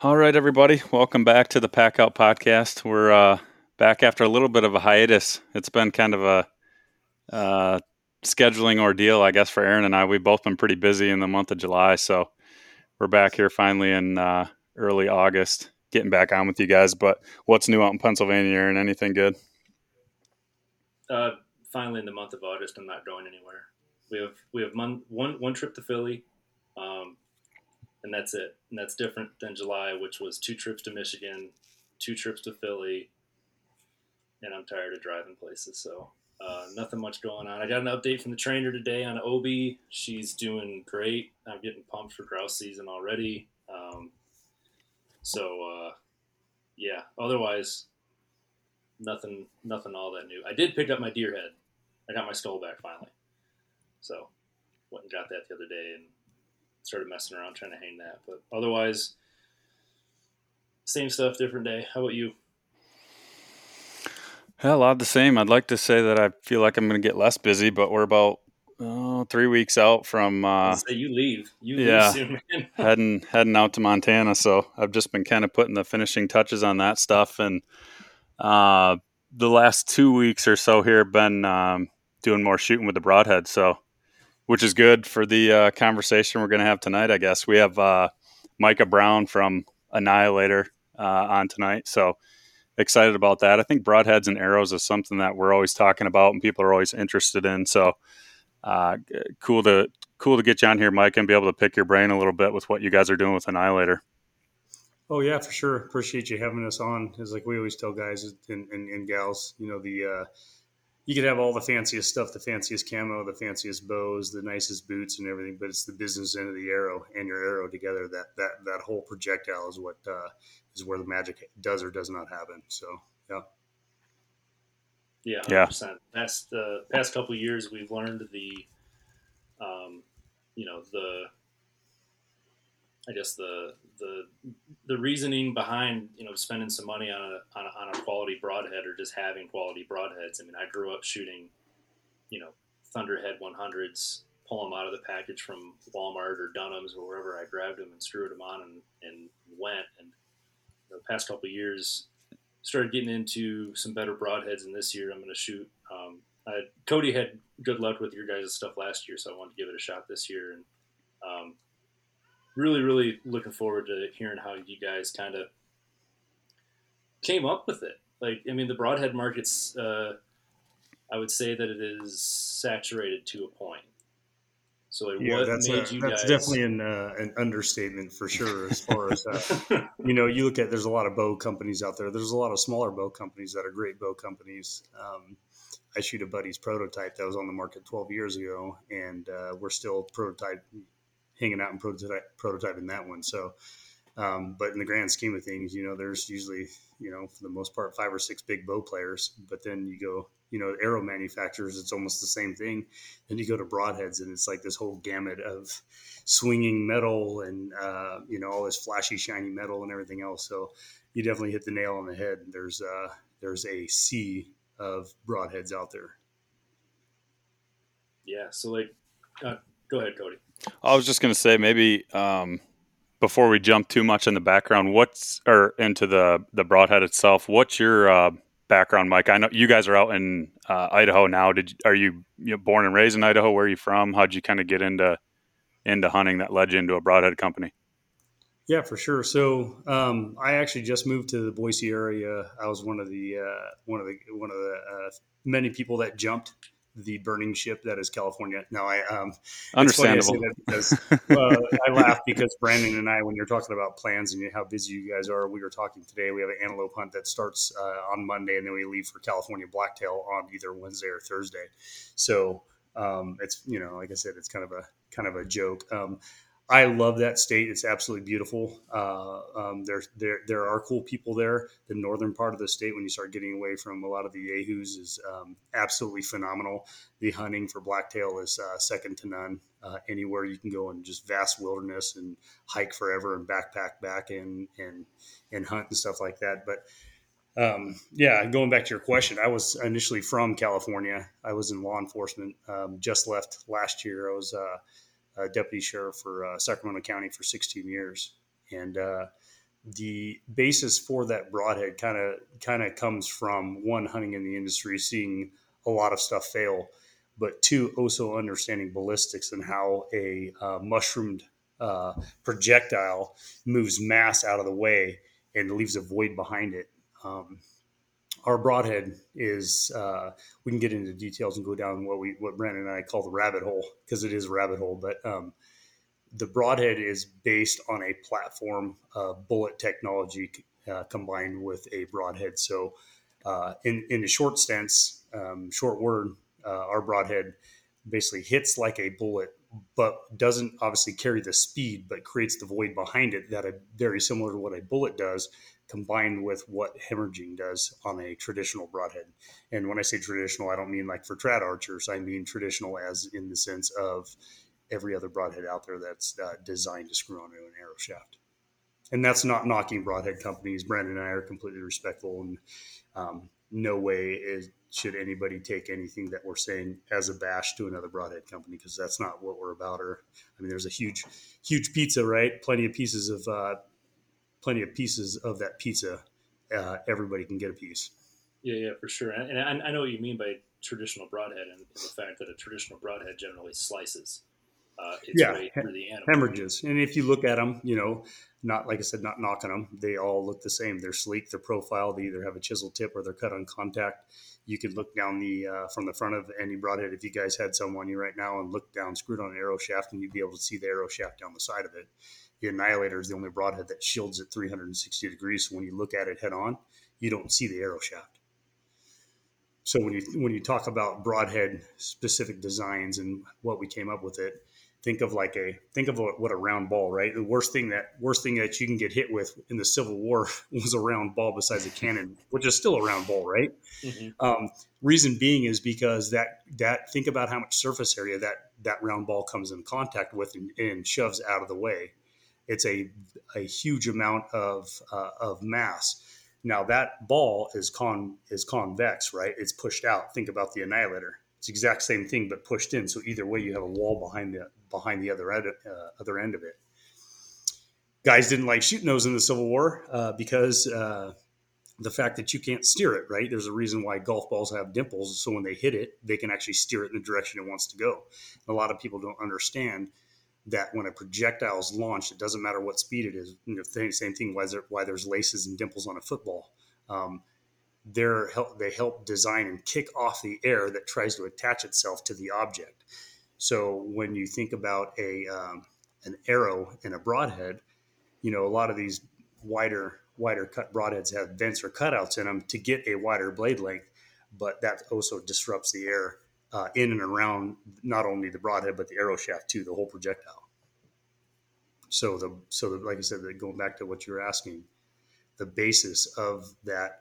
All right, everybody, welcome back to the Pack Out Podcast. We're uh, back after a little bit of a hiatus. It's been kind of a uh, scheduling ordeal, I guess, for Aaron and I. We've both been pretty busy in the month of July, so we're back here finally in uh, early August, getting back on with you guys. But what's new out in Pennsylvania, Aaron? Anything good? Uh, finally, in the month of August, I'm not going anywhere. We have we have one one, one trip to Philly. Um, and that's it. And that's different than July, which was two trips to Michigan, two trips to Philly, and I'm tired of driving places. So uh, nothing much going on. I got an update from the trainer today on Obi. She's doing great. I'm getting pumped for grouse season already. Um, so uh, yeah. Otherwise, nothing, nothing all that new. I did pick up my deer head. I got my skull back finally. So went and got that the other day and started messing around trying to hang that. But otherwise, same stuff, different day. How about you? Yeah, a lot of the same. I'd like to say that I feel like I'm going to get less busy, but we're about oh, three weeks out from. Uh, say you leave. You yeah, leave soon, heading heading out to Montana. So I've just been kind of putting the finishing touches on that stuff, and uh, the last two weeks or so here have been um, doing more shooting with the broadhead. So which is good for the uh, conversation we're going to have tonight. I guess we have uh, Micah Brown from Annihilator uh, on tonight, so excited about that. I think broadheads and arrows is something that we're always talking about and people are always interested in. So uh, cool to cool to get you on here, Mike, and be able to pick your brain a little bit with what you guys are doing with Annihilator. Oh yeah, for sure. Appreciate you having us on. It's like we always tell guys and, and, and gals, you know the uh, you could have all the fanciest stuff, the fanciest camo, the fanciest bows, the nicest boots, and everything, but it's the business end of the arrow and your arrow together. That that that whole projectile is what uh, is where the magic does or does not happen. So yeah. Yeah, 100%. yeah. That's the past couple years we've learned the, um, you know, the I guess the the the reasoning behind you know spending some money on a, on a, on a quality broadhead or just having quality broadheads. I mean, I grew up shooting, you know, Thunderhead 100s, pull them out of the package from Walmart or Dunham's or wherever I grabbed them and screwed them on and, and went. And the past couple years, started getting into some better broadheads. And this year, I'm going to shoot. Um, I, Cody had good luck with your guys' stuff last year, so I wanted to give it a shot this year. And um, really, really looking forward to hearing how you guys kind of came up with it. Like, I mean, the broadhead market's, uh, I would say that it is saturated to a point. So, like, yeah, that's, a, that's guys... definitely an, uh, an understatement for sure. As far as uh, you know, you look at there's a lot of bow companies out there. There's a lot of smaller bow companies that are great bow companies. Um, I shoot a buddy's prototype that was on the market 12 years ago, and uh, we're still prototype hanging out and prototype, prototyping that one. So, um, but in the grand scheme of things, you know, there's usually, you know, for the most part, five or six big bow players. But then you go, you know, arrow manufacturers, it's almost the same thing. Then you go to broadheads, and it's like this whole gamut of swinging metal and, uh, you know, all this flashy, shiny metal and everything else. So you definitely hit the nail on the head. There's, uh, there's a sea of broadheads out there. Yeah. So, like, uh, go ahead, Cody. I was just going to say maybe um, before we jump too much in the background, what's or into the the broadhead itself. What's your uh, background, Mike? I know you guys are out in uh, Idaho now. Did are you, you know, born and raised in Idaho? Where are you from? How'd you kind of get into into hunting that led you into a broadhead company? Yeah, for sure. So um, I actually just moved to the Boise area. I was one of the uh, one of the one of the uh, many people that jumped the burning ship that is California. No, I um, understandable I because uh, I laugh because Brandon and I, when you're talking about plans and how busy you guys are, we were talking today. We have an antelope hunt that starts uh, on Monday, and then we leave for California blacktail on either Wednesday or Thursday. So um, it's you know, like I said, it's kind of a kind of a joke. Um, I love that state. It's absolutely beautiful. Uh, um, there, there, there are cool people there. The northern part of the state, when you start getting away from a lot of the yahoos, is um, absolutely phenomenal. The hunting for blacktail is uh, second to none. Uh, anywhere you can go in just vast wilderness and hike forever and backpack back and and and hunt and stuff like that. But um, yeah, going back to your question, I was initially from California. I was in law enforcement. Um, just left last year. I was uh, deputy sheriff for uh, Sacramento County for 16 years, and uh, the basis for that broadhead kind of kind of comes from one hunting in the industry, seeing a lot of stuff fail, but two also understanding ballistics and how a uh, mushroomed uh, projectile moves mass out of the way and leaves a void behind it. Um, our broadhead is uh, we can get into details and go down what we what Brandon and I call the rabbit hole because it is a rabbit hole, but um, the broadhead is based on a platform bullet technology uh, combined with a broadhead. So, uh, in in a short sense, um, short word, uh, our broadhead basically hits like a bullet, but doesn't obviously carry the speed, but creates the void behind it that a very similar to what a bullet does, combined with what hemorrhaging does on a traditional broadhead. And when I say traditional, I don't mean like for trad archers. I mean traditional as in the sense of every other broadhead out there that's uh, designed to screw onto an arrow shaft. And that's not knocking broadhead companies. Brandon and I are completely respectful, and um, no way is should anybody take anything that we're saying as a bash to another broadhead company because that's not what we're about. Or, I mean, there's a huge, huge pizza, right? Plenty of pieces of, uh, plenty of pieces of that pizza. Uh, everybody can get a piece. Yeah, yeah, for sure. And, and I, I know what you mean by traditional broadhead and the fact that a traditional broadhead generally slices uh, yeah, hemorrhages. And if you look at them, you know, not like I said, not knocking them, they all look the same. They're sleek, they're profile. They either have a chisel tip or they're cut on contact. You could look down the uh, from the front of any broadhead if you guys had some on you right now and look down, screwed on an arrow shaft, and you'd be able to see the arrow shaft down the side of it. The Annihilator is the only broadhead that shields at 360 degrees. So when you look at it head on, you don't see the arrow shaft. So when you when you talk about broadhead specific designs and what we came up with it, think of like a think of a, what a round ball right the worst thing that worst thing that you can get hit with in the civil war was a round ball besides a cannon which is still a round ball right mm-hmm. um, reason being is because that that think about how much surface area that that round ball comes in contact with and, and shoves out of the way it's a a huge amount of uh, of mass now that ball is con is convex right it's pushed out think about the annihilator it's the exact same thing but pushed in so either way you have a wall behind the behind the other end, uh, other end of it. Guys didn't like shooting those in the Civil War uh, because uh, the fact that you can't steer it, right? There's a reason why golf balls have dimples. So when they hit it, they can actually steer it in the direction it wants to go. And a lot of people don't understand that when a projectile is launched, it doesn't matter what speed it is. You know, same thing why, there, why there's laces and dimples on a football. Um, help, they help design and kick off the air that tries to attach itself to the object. So when you think about a um, an arrow in a broadhead, you know a lot of these wider wider cut broadheads have vents or cutouts in them to get a wider blade length, but that also disrupts the air uh, in and around not only the broadhead but the arrow shaft too, the whole projectile. So the so the, like I said, going back to what you were asking, the basis of that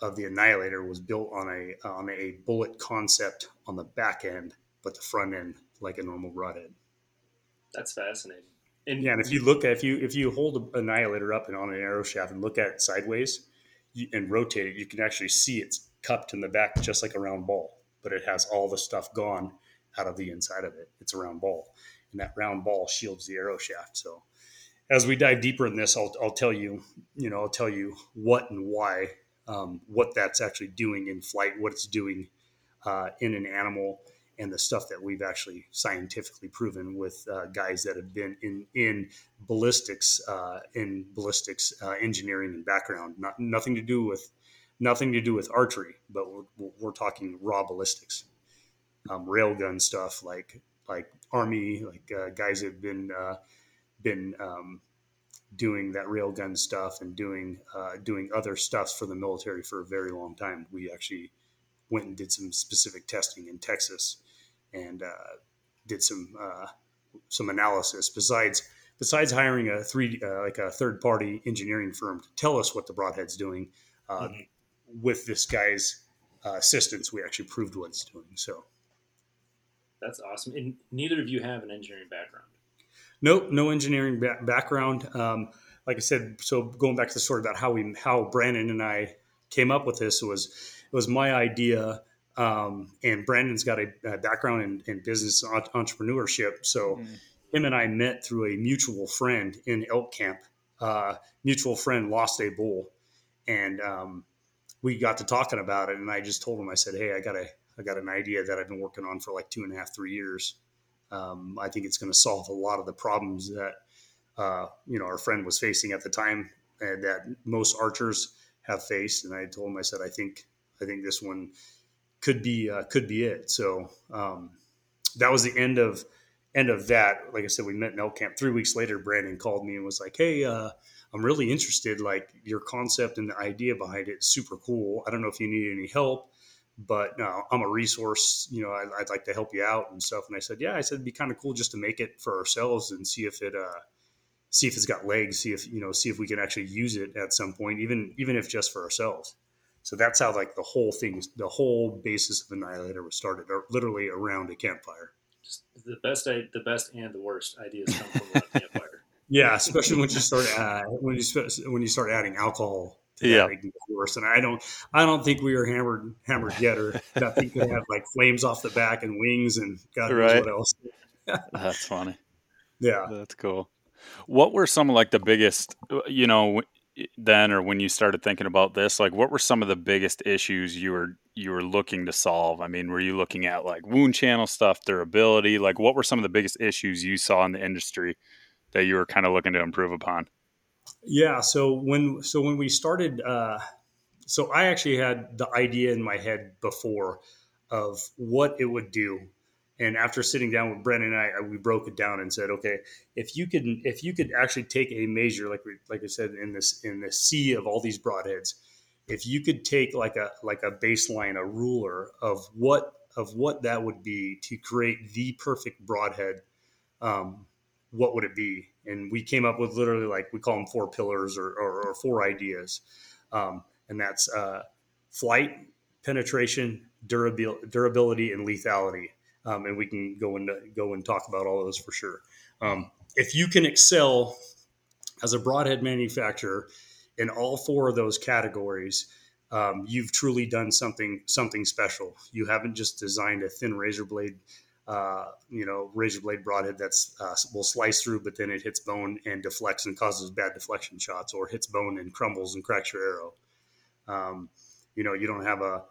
of the annihilator was built on a on a bullet concept on the back end but the front end like a normal broadhead. That's fascinating. And yeah, and if you look at if you if you hold an annihilator up and on an arrow shaft and look at it sideways you, and rotate it, you can actually see it's cupped in the back just like a round ball, but it has all the stuff gone out of the inside of it. It's a round ball, and that round ball shields the arrow shaft. So as we dive deeper in this, I'll, I'll tell you, you know, I'll tell you what and why, um, what that's actually doing in flight, what it's doing uh, in an animal, and the stuff that we've actually scientifically proven with uh, guys that have been in in ballistics uh, in ballistics uh, engineering and background not nothing to do with nothing to do with archery but we're, we're talking raw ballistics um, railgun stuff like like army like uh, guys have been uh, been um, doing that railgun stuff and doing uh, doing other stuff for the military for a very long time we actually went and did some specific testing in Texas and uh, did some uh, some analysis. Besides besides hiring a three uh, like a third party engineering firm to tell us what the broadhead's doing, mm-hmm. With this guy's uh, assistance, we actually proved what it's doing. So that's awesome. And neither of you have an engineering background. Nope, no engineering ba- background. Um, like I said, so going back to the story about how we how Brandon and I came up with this was it was my idea um, and Brandon's got a, a background in, in, business entrepreneurship. So mm. him and I met through a mutual friend in elk camp uh, mutual friend lost a bull, and um, we got to talking about it. And I just told him, I said, "Hey, I got a I got an idea that I've been working on for like two and a half, three years. Um, I think it's going to solve a lot of the problems that uh, you know our friend was facing at the time, and that most archers have faced." And I told him, I said, "I think I think this one." could be uh, could be it. So um, that was the end of end of that. Like I said, we met in elk camp. Three weeks later, Brandon called me and was like, "Hey, uh, I'm really interested. Like your concept and the idea behind it, super cool. I don't know if you need any help." But no, I'm a resource. You know, I, would like to help you out and stuff. And I said, yeah. I said it'd be kind of cool just to make it for ourselves and see if it, uh, see if it's got legs. See if you know, see if we can actually use it at some point, even even if just for ourselves. So that's how like the whole thing, the whole basis of Annihilator was started, literally around a campfire. Just the best, the best and the worst ideas come from a campfire. Yeah, especially when you start uh, when you when you start adding alcohol. yeah, worse. And I don't, I don't think we were hammered, hammered yet, or that thing could have like flames off the back and wings and God knows right. what else. That's funny. Yeah, that's cool. What were some of like the biggest, you know, then or when you started thinking about this like what were some of the biggest issues you were you were looking to solve? I mean were you looking at like wound channel stuff durability? Like what were some of the biggest issues you saw in the industry that you were kind of looking to improve upon? Yeah so when so when we started uh so i actually had the idea in my head before of what it would do and after sitting down with Brandon and I, we broke it down and said, okay, if you could, if you could actually take a measure, like we, like I said, in this in the sea of all these broadheads, if you could take like a like a baseline, a ruler of what of what that would be to create the perfect broadhead, um, what would it be? And we came up with literally like we call them four pillars or, or, or four ideas, um, and that's uh, flight, penetration, durability, durability, and lethality um, and we can go and go and talk about all of those for sure. Um, if you can excel as a broadhead manufacturer in all four of those categories, um, you've truly done something something special. You haven't just designed a thin razor blade, uh, you know, razor blade broadhead that's uh, will slice through, but then it hits bone and deflects and causes bad deflection shots, or hits bone and crumbles and cracks your arrow. Um, you know, you don't have a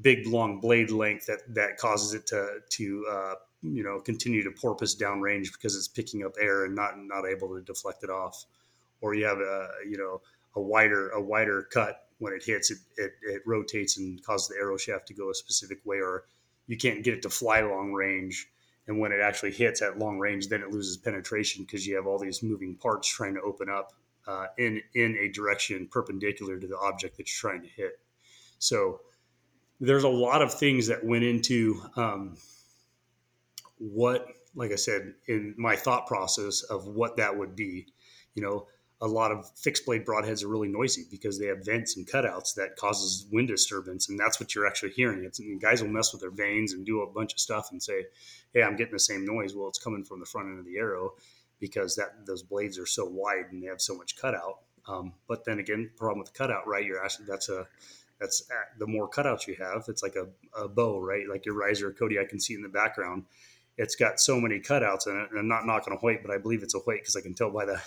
big long blade length that that causes it to to uh, you know continue to porpoise downrange because it's picking up air and not not able to deflect it off. Or you have a you know a wider a wider cut when it hits it, it, it rotates and causes the arrow shaft to go a specific way or you can't get it to fly long range. And when it actually hits at long range then it loses penetration because you have all these moving parts trying to open up uh, in in a direction perpendicular to the object that you're trying to hit. So there's a lot of things that went into um, what, like I said, in my thought process of what that would be. You know, a lot of fixed blade broadheads are really noisy because they have vents and cutouts that causes wind disturbance, and that's what you're actually hearing. It's and guys will mess with their vanes and do a bunch of stuff and say, "Hey, I'm getting the same noise." Well, it's coming from the front end of the arrow because that those blades are so wide and they have so much cutout. Um, but then again, problem with the cutout, right? You're actually that's a that's the more cutouts you have. It's like a, a bow, right? Like your riser, Cody, I can see in the background. It's got so many cutouts in it, and I'm not knocking a Hoyt, but I believe it's a Hoyt because I can tell by the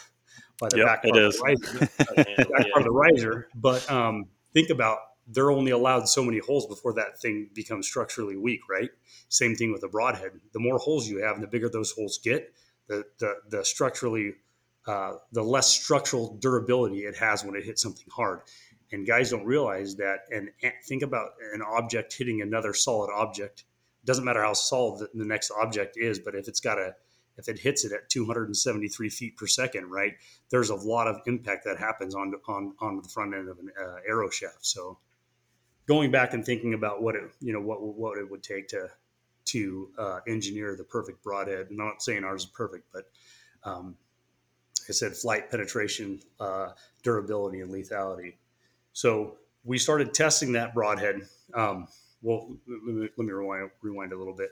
by the yep, back, part Of the riser, back part of the riser. But um, think about they're only allowed so many holes before that thing becomes structurally weak, right? Same thing with a broadhead. The more holes you have, and the bigger those holes get, the the, the structurally uh, the less structural durability it has when it hits something hard and guys don't realize that and think about an object hitting another solid object it doesn't matter how solid the next object is but if it's got a if it hits it at 273 feet per second right there's a lot of impact that happens on on on the front end of an uh, arrow shaft so going back and thinking about what it you know what what it would take to to uh, engineer the perfect broadhead I'm not saying ours is perfect but um, I said flight penetration, uh, durability, and lethality. So we started testing that broadhead. Um, well, let me, let me rewind, rewind, a little bit.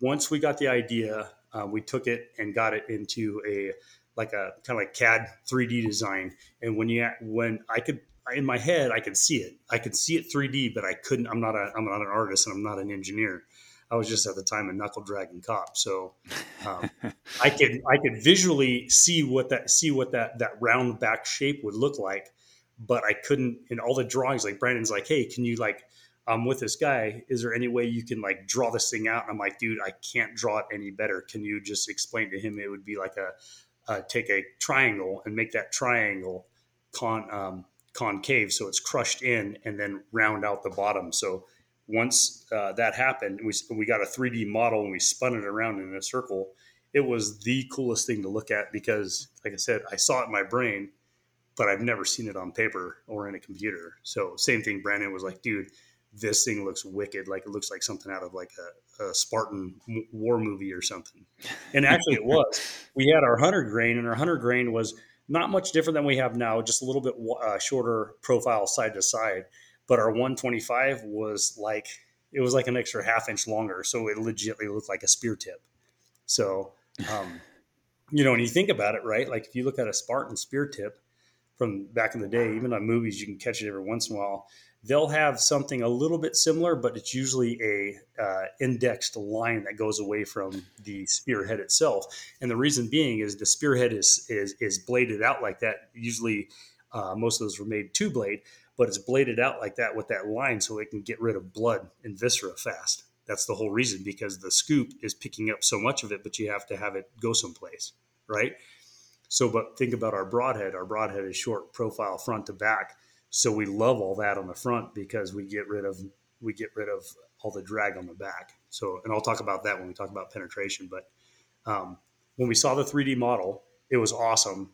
Once we got the idea, uh, we took it and got it into a like a kind of like CAD 3D design. And when you when I could in my head I could see it, I could see it 3D, but I couldn't. I'm not a I'm not an artist and I'm not an engineer. I was just at the time a knuckle dragging cop, so um, I could I could visually see what that see what that that round back shape would look like, but I couldn't in all the drawings. Like Brandon's like, hey, can you like I'm with this guy. Is there any way you can like draw this thing out? And I'm like, dude, I can't draw it any better. Can you just explain to him? It would be like a take a triangle and make that triangle con um, concave so it's crushed in, and then round out the bottom. So once uh, that happened, we, we got a 3D model and we spun it around in a circle. It was the coolest thing to look at because, like I said, I saw it in my brain, but I've never seen it on paper or in a computer. So, same thing. Brandon was like, dude, this thing looks wicked. Like it looks like something out of like a, a Spartan war movie or something. And actually, it was. We had our hunter grain, and our hunter grain was not much different than we have now, just a little bit uh, shorter profile side to side but our 125 was like it was like an extra half inch longer, so it legitimately looked like a spear tip. So, um, you know, when you think about it, right? Like if you look at a Spartan spear tip from back in the day, even on movies, you can catch it every once in a while. They'll have something a little bit similar, but it's usually a uh, indexed line that goes away from the spearhead itself. And the reason being is the spearhead is is, is bladed out like that. Usually, uh, most of those were made two blade, but it's bladed out like that with that line so it can get rid of blood and viscera fast. That's the whole reason because the scoop is picking up so much of it, but you have to have it go someplace, right? So, but think about our broadhead. Our broadhead is short profile front to back. So we love all that on the front because we get rid of we get rid of all the drag on the back. So, and I'll talk about that when we talk about penetration. But um, when we saw the 3D model, it was awesome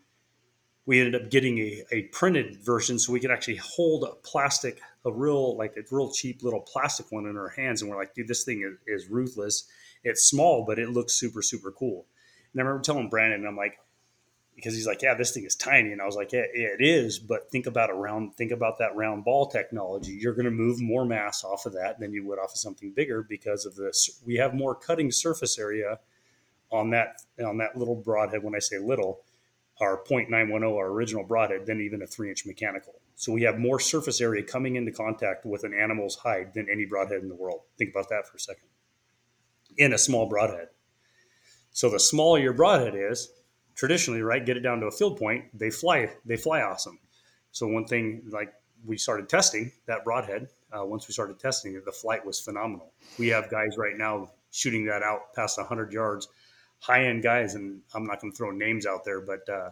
we ended up getting a, a printed version so we could actually hold a plastic, a real, like a real cheap little plastic one in our hands. And we're like, dude, this thing is, is ruthless. It's small, but it looks super, super cool. And I remember telling Brandon, I'm like, because he's like, yeah, this thing is tiny. And I was like, yeah, it is. But think about a round, think about that round ball technology. You're going to move more mass off of that than you would off of something bigger because of this. We have more cutting surface area on that, on that little broadhead. When I say little, our 0.910, our original broadhead, than even a three inch mechanical. So we have more surface area coming into contact with an animal's hide than any broadhead in the world. Think about that for a second. In a small broadhead. So the smaller your broadhead is, traditionally, right, get it down to a field point, they fly, they fly awesome. So one thing, like we started testing that broadhead. Uh, once we started testing it, the flight was phenomenal. We have guys right now shooting that out past 100 yards high end guys, and I'm not going to throw names out there, but uh,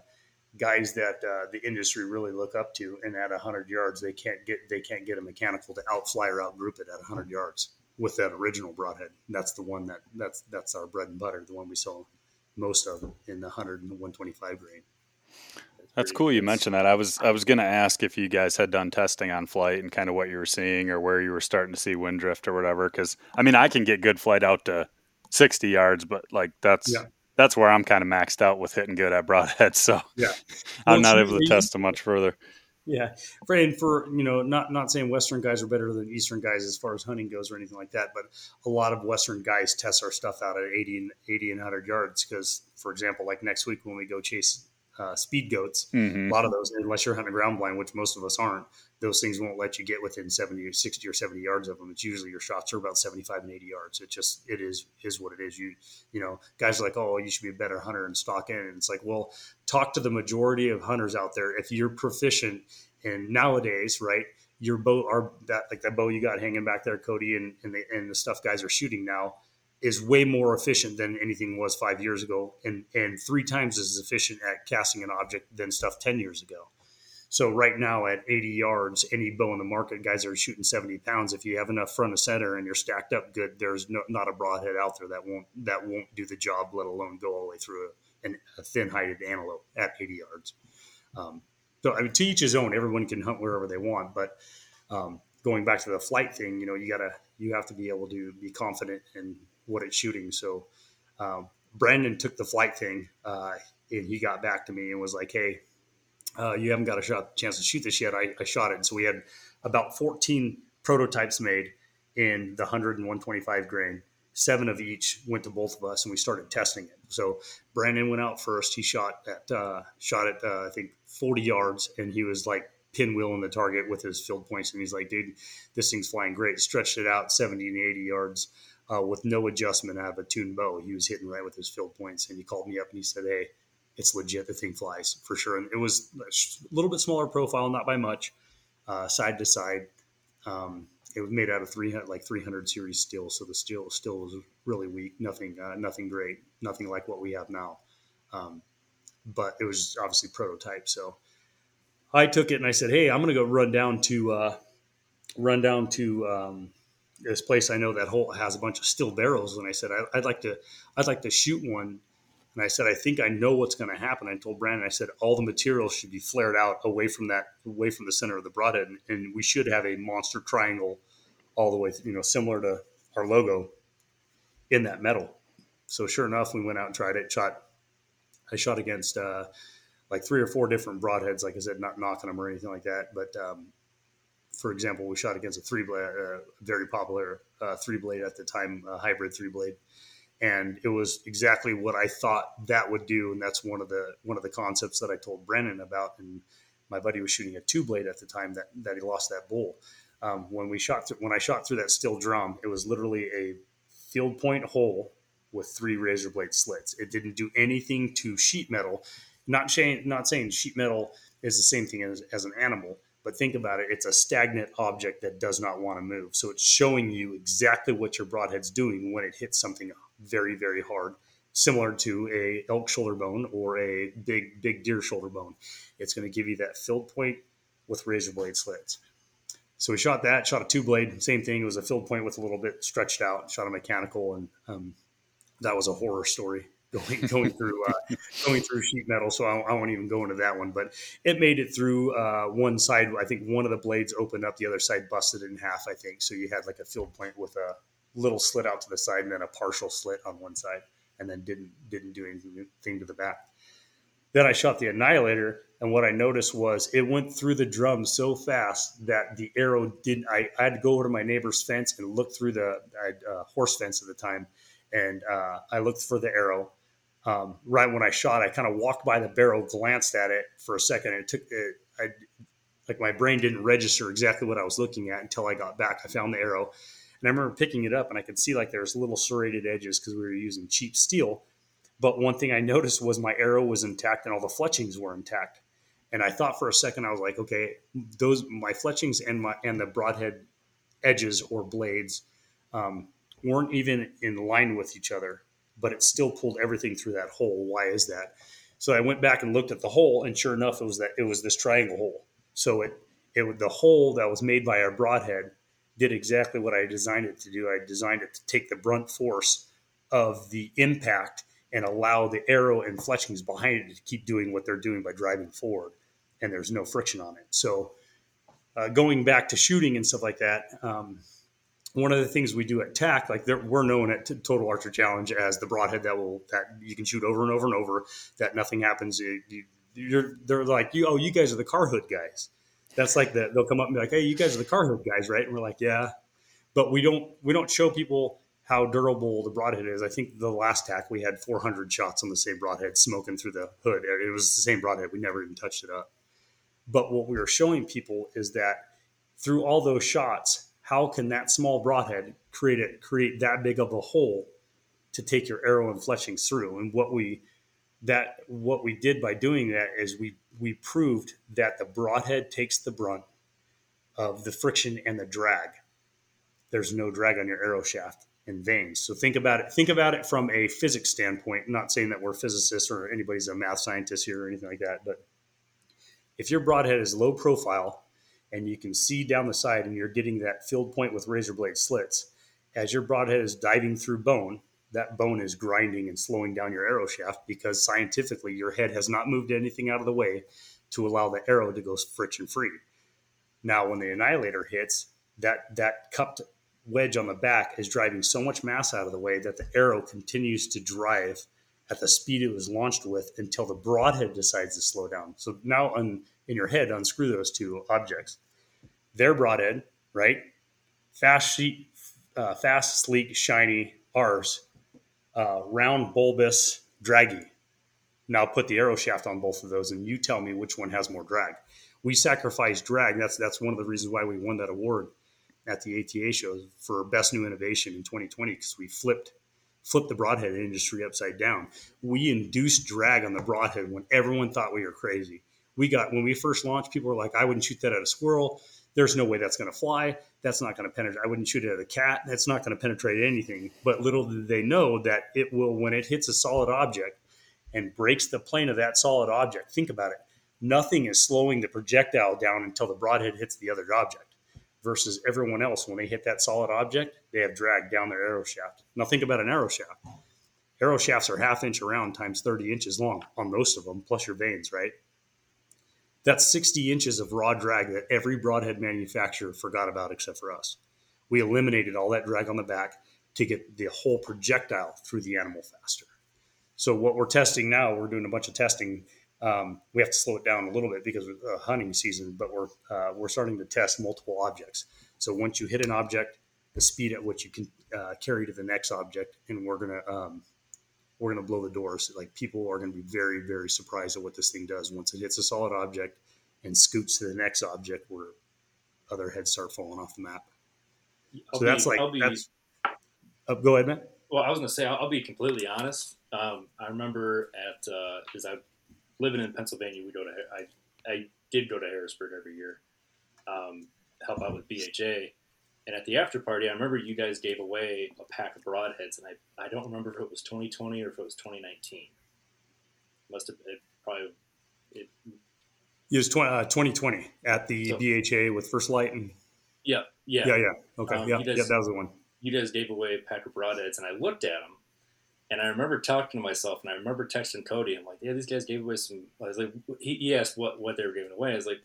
guys that uh, the industry really look up to, and at 100 yards, they can't get they can't get a mechanical to outfly or outgroup it at 100 yards with that original broadhead. That's the one that that's that's our bread and butter, the one we saw most of them in the 100 and the 125 grain. That's cool. You mentioned that. I was I was going to ask if you guys had done testing on flight and kind of what you were seeing or where you were starting to see wind drift or whatever. Because I mean, I can get good flight out to 60 yards, but like that's yeah. that's where I'm kind of maxed out with hitting good at broadhead. So yeah, I'm not able to test them much further. Yeah, and for you know, not not saying Western guys are better than Eastern guys as far as hunting goes or anything like that, but a lot of Western guys test our stuff out at 80 and 80 and 100 yards because, for example, like next week when we go chase uh, speed goats. Mm-hmm. A lot of those, unless you're hunting ground blind, which most of us aren't, those things won't let you get within 70 or 60 or 70 yards of them. It's usually your shots are about 75 and 80 yards. It just, it is, is what it is. You, you know, guys are like, oh, you should be a better hunter and stalk in. And it's like, well, talk to the majority of hunters out there. If you're proficient in nowadays, right, your bow are that like that bow you got hanging back there, Cody, and, and the, and the stuff guys are shooting now is way more efficient than anything was five years ago and, and three times as efficient at casting an object than stuff 10 years ago. So right now at 80 yards, any bow in the market, guys are shooting 70 pounds. If you have enough front of center and you're stacked up good, there's no, not a broadhead out there that won't that won't do the job, let alone go all the way through a, a thin-hided antelope at 80 yards. Um, so I mean, to each his own. Everyone can hunt wherever they want, but um, going back to the flight thing, you know, you gotta you have to be able to be confident in what it's shooting. So um, Brandon took the flight thing uh, and he got back to me and was like, "Hey, uh, you haven't got a shot, chance to shoot this yet." I, I shot it, so we had about 14 prototypes made in the 100 and 125 grain. Seven of each went to both of us, and we started testing it. So Brandon went out first. He shot at uh, shot at uh, I think 40 yards, and he was like pinwheeling the target with his field points. And he's like, "Dude, this thing's flying great." Stretched it out 70 and 80 yards uh, with no adjustment out of a tuned bow. He was hitting right with his field points, and he called me up and he said, "Hey, it's legit. The thing flies for sure." And it was a little bit smaller profile, not by much, uh, side to side. Um, it was made out of 300 like 300 series steel, so the steel still was really weak. Nothing, uh, nothing great. Nothing like what we have now. Um, but it was obviously prototype. So I took it and I said, "Hey, I'm going to go run down to uh, run down to um, this place I know that hole has a bunch of steel barrels." And I said, I, would like to, I'd like to shoot one." And I said, "I think I know what's going to happen." I told Brandon, I said, "All the material should be flared out away from that, away from the center of the broadhead, and, and we should have a monster triangle all the way, you know, similar to our logo in that metal." So sure enough, we went out and tried it. Shot, I shot against. Uh, like three or four different broadheads. Like I said, not knocking them or anything like that. But um, for example, we shot against a three blade, uh, very popular uh, three blade at the time, a hybrid three blade, and it was exactly what I thought that would do. And that's one of the one of the concepts that I told Brandon about. And my buddy was shooting a two blade at the time that that he lost that bull. Um, when we shot when I shot through that steel drum, it was literally a field point hole with three razor blade slits. It didn't do anything to sheet metal. Not saying not saying sheet metal is the same thing as, as an animal, but think about it. It's a stagnant object that does not want to move. So it's showing you exactly what your broadhead's doing when it hits something very, very hard, similar to a elk shoulder bone or a big, big deer shoulder bone. It's going to give you that field point with razor blade slits. So we shot that, shot a two blade, same thing. It was a field point with a little bit stretched out, shot a mechanical, and um, that was a horror story going going through uh, going through sheet metal. So I, I, won't even go into that one. But it made it through uh, one side. I think one of the blades opened up, the other side busted in half. I think so. You had like a field point with a little slit out to the side and then a partial slit on one side, and then didn't didn't do anything to the back. Then I shot the annihilator, and what I noticed was it went through the drum so fast that the arrow didn't. I, I had to go over to my neighbor's fence and look through the I had, uh, horse fence at the time, and uh, I looked for the arrow um, right when I shot, I kind of walked by the barrel, glanced at it for a second, and it took it. I like my brain didn't register exactly what I was looking at until I got back. I found the arrow, and I remember picking it up, and I could see like there's little serrated edges because we were using cheap steel. But one thing I noticed was my arrow was intact and all the fletchings were intact. And I thought for a second, I was like, okay, those my fletchings and my and the broadhead edges or blades um, weren't even in line with each other but it still pulled everything through that hole. Why is that? So I went back and looked at the hole, and sure enough, it was that it was this triangle hole. So it it the hole that was made by our broadhead did exactly what I designed it to do. I designed it to take the brunt force of the impact and allow the arrow and fletchings behind it to keep doing what they're doing by driving forward, and there's no friction on it. So uh, going back to shooting and stuff like that. Um, one of the things we do at TAC, like we're known at Total Archery Challenge as the broadhead that will that you can shoot over and over and over. That nothing happens. You, you, they're like, you, oh, you guys are the car hood guys. That's like the, they'll come up and be like, hey, you guys are the car hood guys, right? And we're like, yeah, but we don't we don't show people how durable the broadhead is. I think the last TAC we had 400 shots on the same broadhead smoking through the hood. It was the same broadhead. We never even touched it up. But what we were showing people is that through all those shots, how can that small broadhead create it create that big of a hole to take your arrow and fletchings through? And what we that what we did by doing that is we we proved that the broadhead takes the brunt of the friction and the drag. There's no drag on your arrow shaft and vanes so think about it think about it from a physics standpoint. I'm not saying that we're physicists or anybody's a math scientist here or anything like that but if your broadhead is low profile and you can see down the side and you're getting that field point with razor blade slits. As your broadhead is diving through bone, that bone is grinding and slowing down your arrow shaft because scientifically your head has not moved anything out of the way to allow the arrow to go friction free. Now, when the annihilator hits, that that cupped wedge on the back is driving so much mass out of the way that the arrow continues to drive at the speed it was launched with until the broadhead decides to slow down. So now in your head, unscrew those two objects. They're broadhead, right? Fast, sheet, uh, fast, sleek, shiny. Ours, uh, round, bulbous, draggy. Now put the arrow shaft on both of those, and you tell me which one has more drag. We sacrifice drag. That's that's one of the reasons why we won that award. at the ATA show for best new innovation in 2020 because we flipped flipped the broadhead industry upside down. We induced drag on the broadhead when everyone thought we were crazy. We got when we first launched, people were like, "I wouldn't shoot that at a squirrel. There's no way that's going to fly. That's not going to penetrate. I wouldn't shoot it at a cat. That's not going to penetrate anything." But little did they know that it will when it hits a solid object and breaks the plane of that solid object. Think about it. Nothing is slowing the projectile down until the broadhead hits the other object versus everyone else when they hit that solid object they have drag down their arrow shaft. Now think about an arrow shaft. Arrow shafts are half inch around times 30 inches long on most of them plus your vanes right? That's 60 inches of raw drag that every broadhead manufacturer forgot about except for us. We eliminated all that drag on the back to get the whole projectile through the animal faster. So what we're testing now we're doing a bunch of testing um, we have to slow it down a little bit because of the hunting season, but we're uh, we're starting to test multiple objects. So once you hit an object, the speed at which you can uh, carry to the next object, and we're gonna um, we're gonna blow the doors. Like people are gonna be very very surprised at what this thing does once it hits a solid object and scoots to the next object where other heads start falling off the map. I'll so be, that's like be, that's. Uh, go ahead, man. Well, I was gonna say I'll, I'll be completely honest. Um, I remember at because uh, I living in Pennsylvania, we go to I I did go to Harrisburg every year, um, help out with BHA. And at the after party, I remember you guys gave away a pack of broadheads, and I, I don't remember if it was 2020 or if it was 2019. Must have it probably it. It was 20, uh, 2020 at the so, BHA with First Lite and. Yeah, yeah, yeah, yeah. Okay, um, yeah, guys, yeah, that was the one. You guys gave away a pack of broadheads, and I looked at them, and I remember talking to myself, and I remember texting Cody. I'm like, "Yeah, these guys gave away some." I was like, he, he asked what what they were giving away. I was like,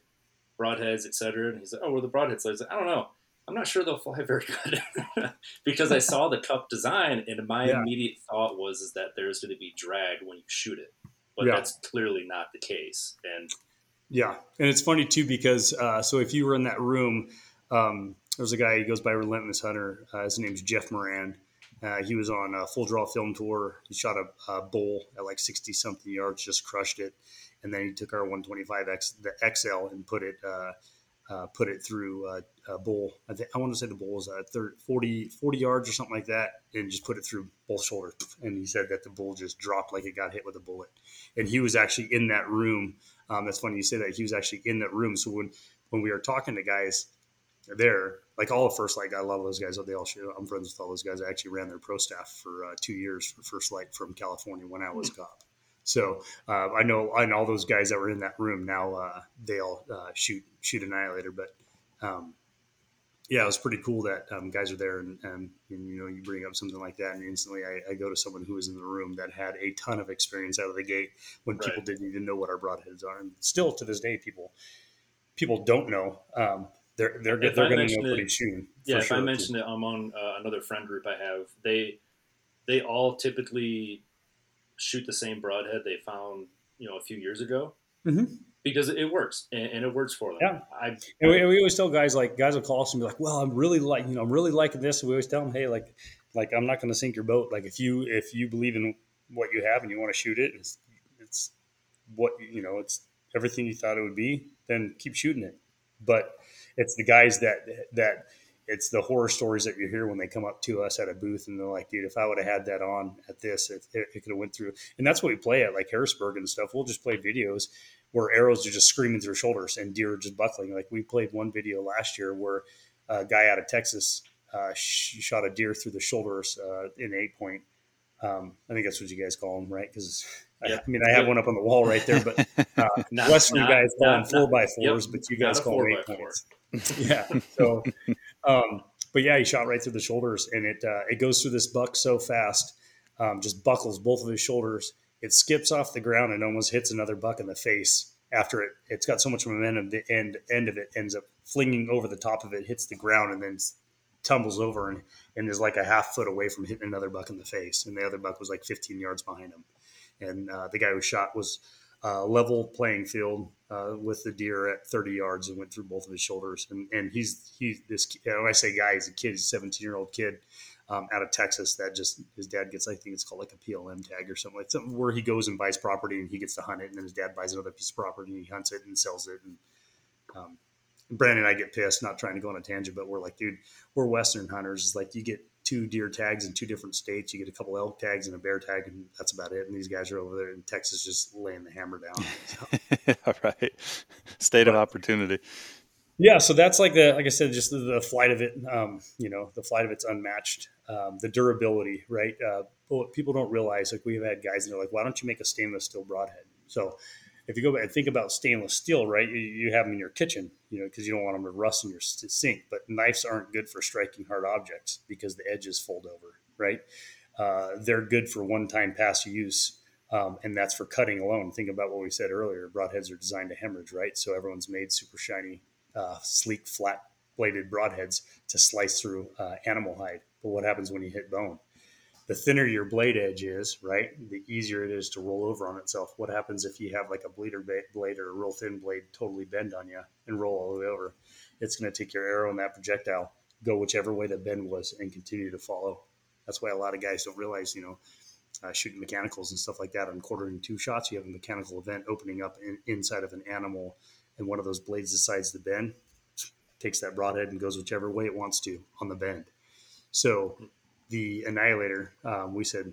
broadheads, etc. And he's like, "Oh, we're the broadheads." So I was like, "I don't know. I'm not sure they'll fly very good," because I saw the cup design, and my yeah. immediate thought was is that there's going to be drag when you shoot it, but yeah. that's clearly not the case. And yeah, and it's funny too because uh, so if you were in that room, um, there's a guy he goes by Relentless Hunter. Uh, his name's Jeff Moran uh, he was on a full draw film tour. He shot a, a bull at like 60 something yards, just crushed it. And then he took our 125X, the XL, and put it uh, uh, put it through a bull. I, think, I want to say the bull was uh, 30, 40, 40 yards or something like that, and just put it through both shoulders. And he said that the bull just dropped like it got hit with a bullet. And he was actually in that room. Um, that's funny you say that. He was actually in that room. So when when we were talking to guys there, like all of First Lite, I love those guys. They all shoot. I'm friends with all those guys. I actually ran their pro staff for uh, two years for First Lite from California when I was mm-hmm. cop. So uh, I know and all those guys that were in that room now. Uh, they all uh, shoot shoot annihilator, but um, yeah, it was pretty cool that um, guys are there and, and, and, you know you bring up something like that and instantly I, I, go to someone who was in the room that had a ton of experience out of the gate when right. people didn't even know what our broadheads are, and still to this day people people don't know. Um, they're they're, they're going to know pretty soon. Yeah, if sure, I mention it among uh, another friend group I have, they they all typically shoot the same broadhead they found you know a few years ago. Mm-hmm. Because it works and, and, it works for them. Yeah, I, and we, we, always tell guys like guys will call us and be like, "Well, I'm really like you know I'm really liking this." And we always tell them, "Hey, like like I'm not going to sink your boat. Like if you if you believe in what you have and you want to shoot it, it's, it's what you know it's everything you thought it would be. Then keep shooting it. But it's the guys that that it's the horror stories that you hear when they come up to us at a booth and they're like, dude, if I would have had that on at this, it, it, it could have went through. And that's what we play at like Harrisburg and stuff. We'll just play videos where arrows are just screaming through shoulders and deer are just buckling. Like we played one video last year where a guy out of Texas uh, shot a deer through the shoulders uh, in eight point. Um, I think that's what you guys call them, right? Because I, I mean, I have one up on the wall right there, but uh, not, Western not, guys call them four by fours, yep, but you guys call them eight points. yeah. So, um, but yeah, he shot right through the shoulders, and it uh, it goes through this buck so fast, um, just buckles both of his shoulders. It skips off the ground and almost hits another buck in the face. After it, it's got so much momentum, the end end of it ends up flinging over the top of it, hits the ground, and then tumbles over and, and is like a half foot away from hitting another buck in the face. And the other buck was like 15 yards behind him and uh, the guy who shot was uh, level playing field uh, with the deer at 30 yards and went through both of his shoulders. And and he's he's this when I say guy, he's a kid, he's a 17 year old kid um, out of Texas that just his dad gets I think it's called like a PLM tag or something like something where he goes and buys property and he gets to hunt it, and then his dad buys another piece of property and he hunts it and sells it and. Um, Brandon and I get pissed, not trying to go on a tangent, but we're like, dude, we're Western hunters. It's like you get two deer tags in two different states. You get a couple elk tags and a bear tag, and that's about it. And these guys are over there in Texas just laying the hammer down. So. All right. State but, of opportunity. Yeah, so that's like the like I said, just the, the flight of it. Um, you know, the flight of it's unmatched. Um, the durability, right? Uh, what people don't realize, like we've had guys and they're like, "Why don't you make a stainless steel broadhead?" So if you go back and think about stainless steel, right, you, you have them in your kitchen, you know, because you don't want them to rust in your sink. But knives aren't good for striking hard objects because the edges fold over, right? Uh, they're good for one-time pass use, um, and that's for cutting alone. Think about what we said earlier: broadheads are designed to hemorrhage, right? So everyone's made super shiny, uh, sleek, flat-bladed broadheads to slice through uh, animal hide. But what happens when you hit bone? The thinner your blade edge is, right, the easier it is to roll over on itself. What happens if you have like a bleeder blade or a real thin blade totally bend on you and roll all the way over? It's going to take your arrow and that projectile, go whichever way the bend was, and continue to follow. That's why a lot of guys don't realize, you know, uh, shooting mechanicals and stuff like that on quartering to shots, you have a mechanical event opening up in, inside of an animal, and one of those blades decides to bend, takes that broadhead and goes whichever way it wants to on the bend. So the Annihilator, um, we said,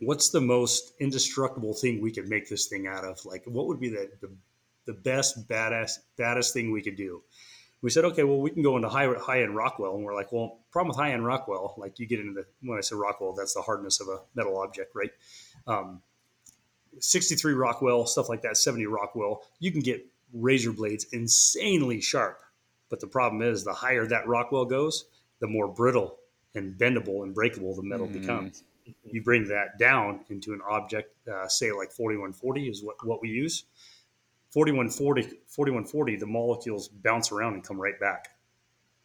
what's the most indestructible thing we could make this thing out of? Like, what would be the, the, the best, badass, baddest thing we could do? We said, okay, well, we can go into high, high end Rockwell. And we're like, well, problem with high end Rockwell, like you get into the, when I say Rockwell, that's the hardness of a metal object, right? Um, 63 Rockwell, stuff like that, 70 Rockwell, you can get razor blades insanely sharp. But the problem is, the higher that Rockwell goes, the more brittle and bendable and breakable the metal mm. becomes. You bring that down into an object, uh, say like 4140 is what, what we use. 4140, 4140, the molecules bounce around and come right back.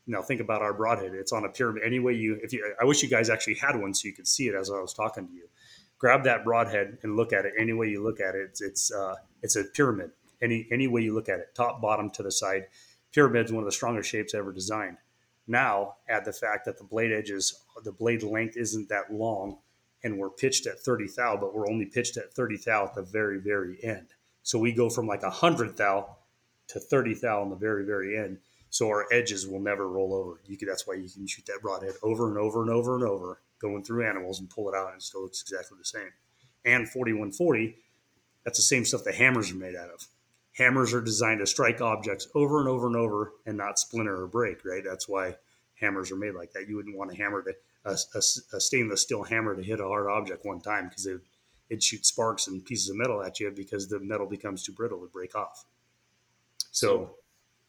Now think about our broadhead. It's on a pyramid. Any way you, if you, I wish you guys actually had one so you could see it as I was talking to you. Grab that broadhead and look at it. Any way you look at it, it's it's, uh, it's a pyramid. Any any way you look at it, top, bottom, to the side. Pyramid is one of the strongest shapes ever designed. Now add the fact that the blade edges, the blade length isn't that long, and we're pitched at 30 thou, but we're only pitched at 30 thou at the very, very end. So we go from like 100 thou to 30 thou on the very, very end. So our edges will never roll over. You could, that's why you can shoot that broadhead over and over and over and over, going through animals and pull it out, and it still looks exactly the same. And 4140, that's the same stuff the hammers are made out of hammers are designed to strike objects over and over and over and not splinter or break, right? That's why hammers are made like that. You wouldn't want a hammer to a, a, a stainless steel hammer to hit a hard object one time because it it shoots sparks and pieces of metal at you because the metal becomes too brittle to break off. So,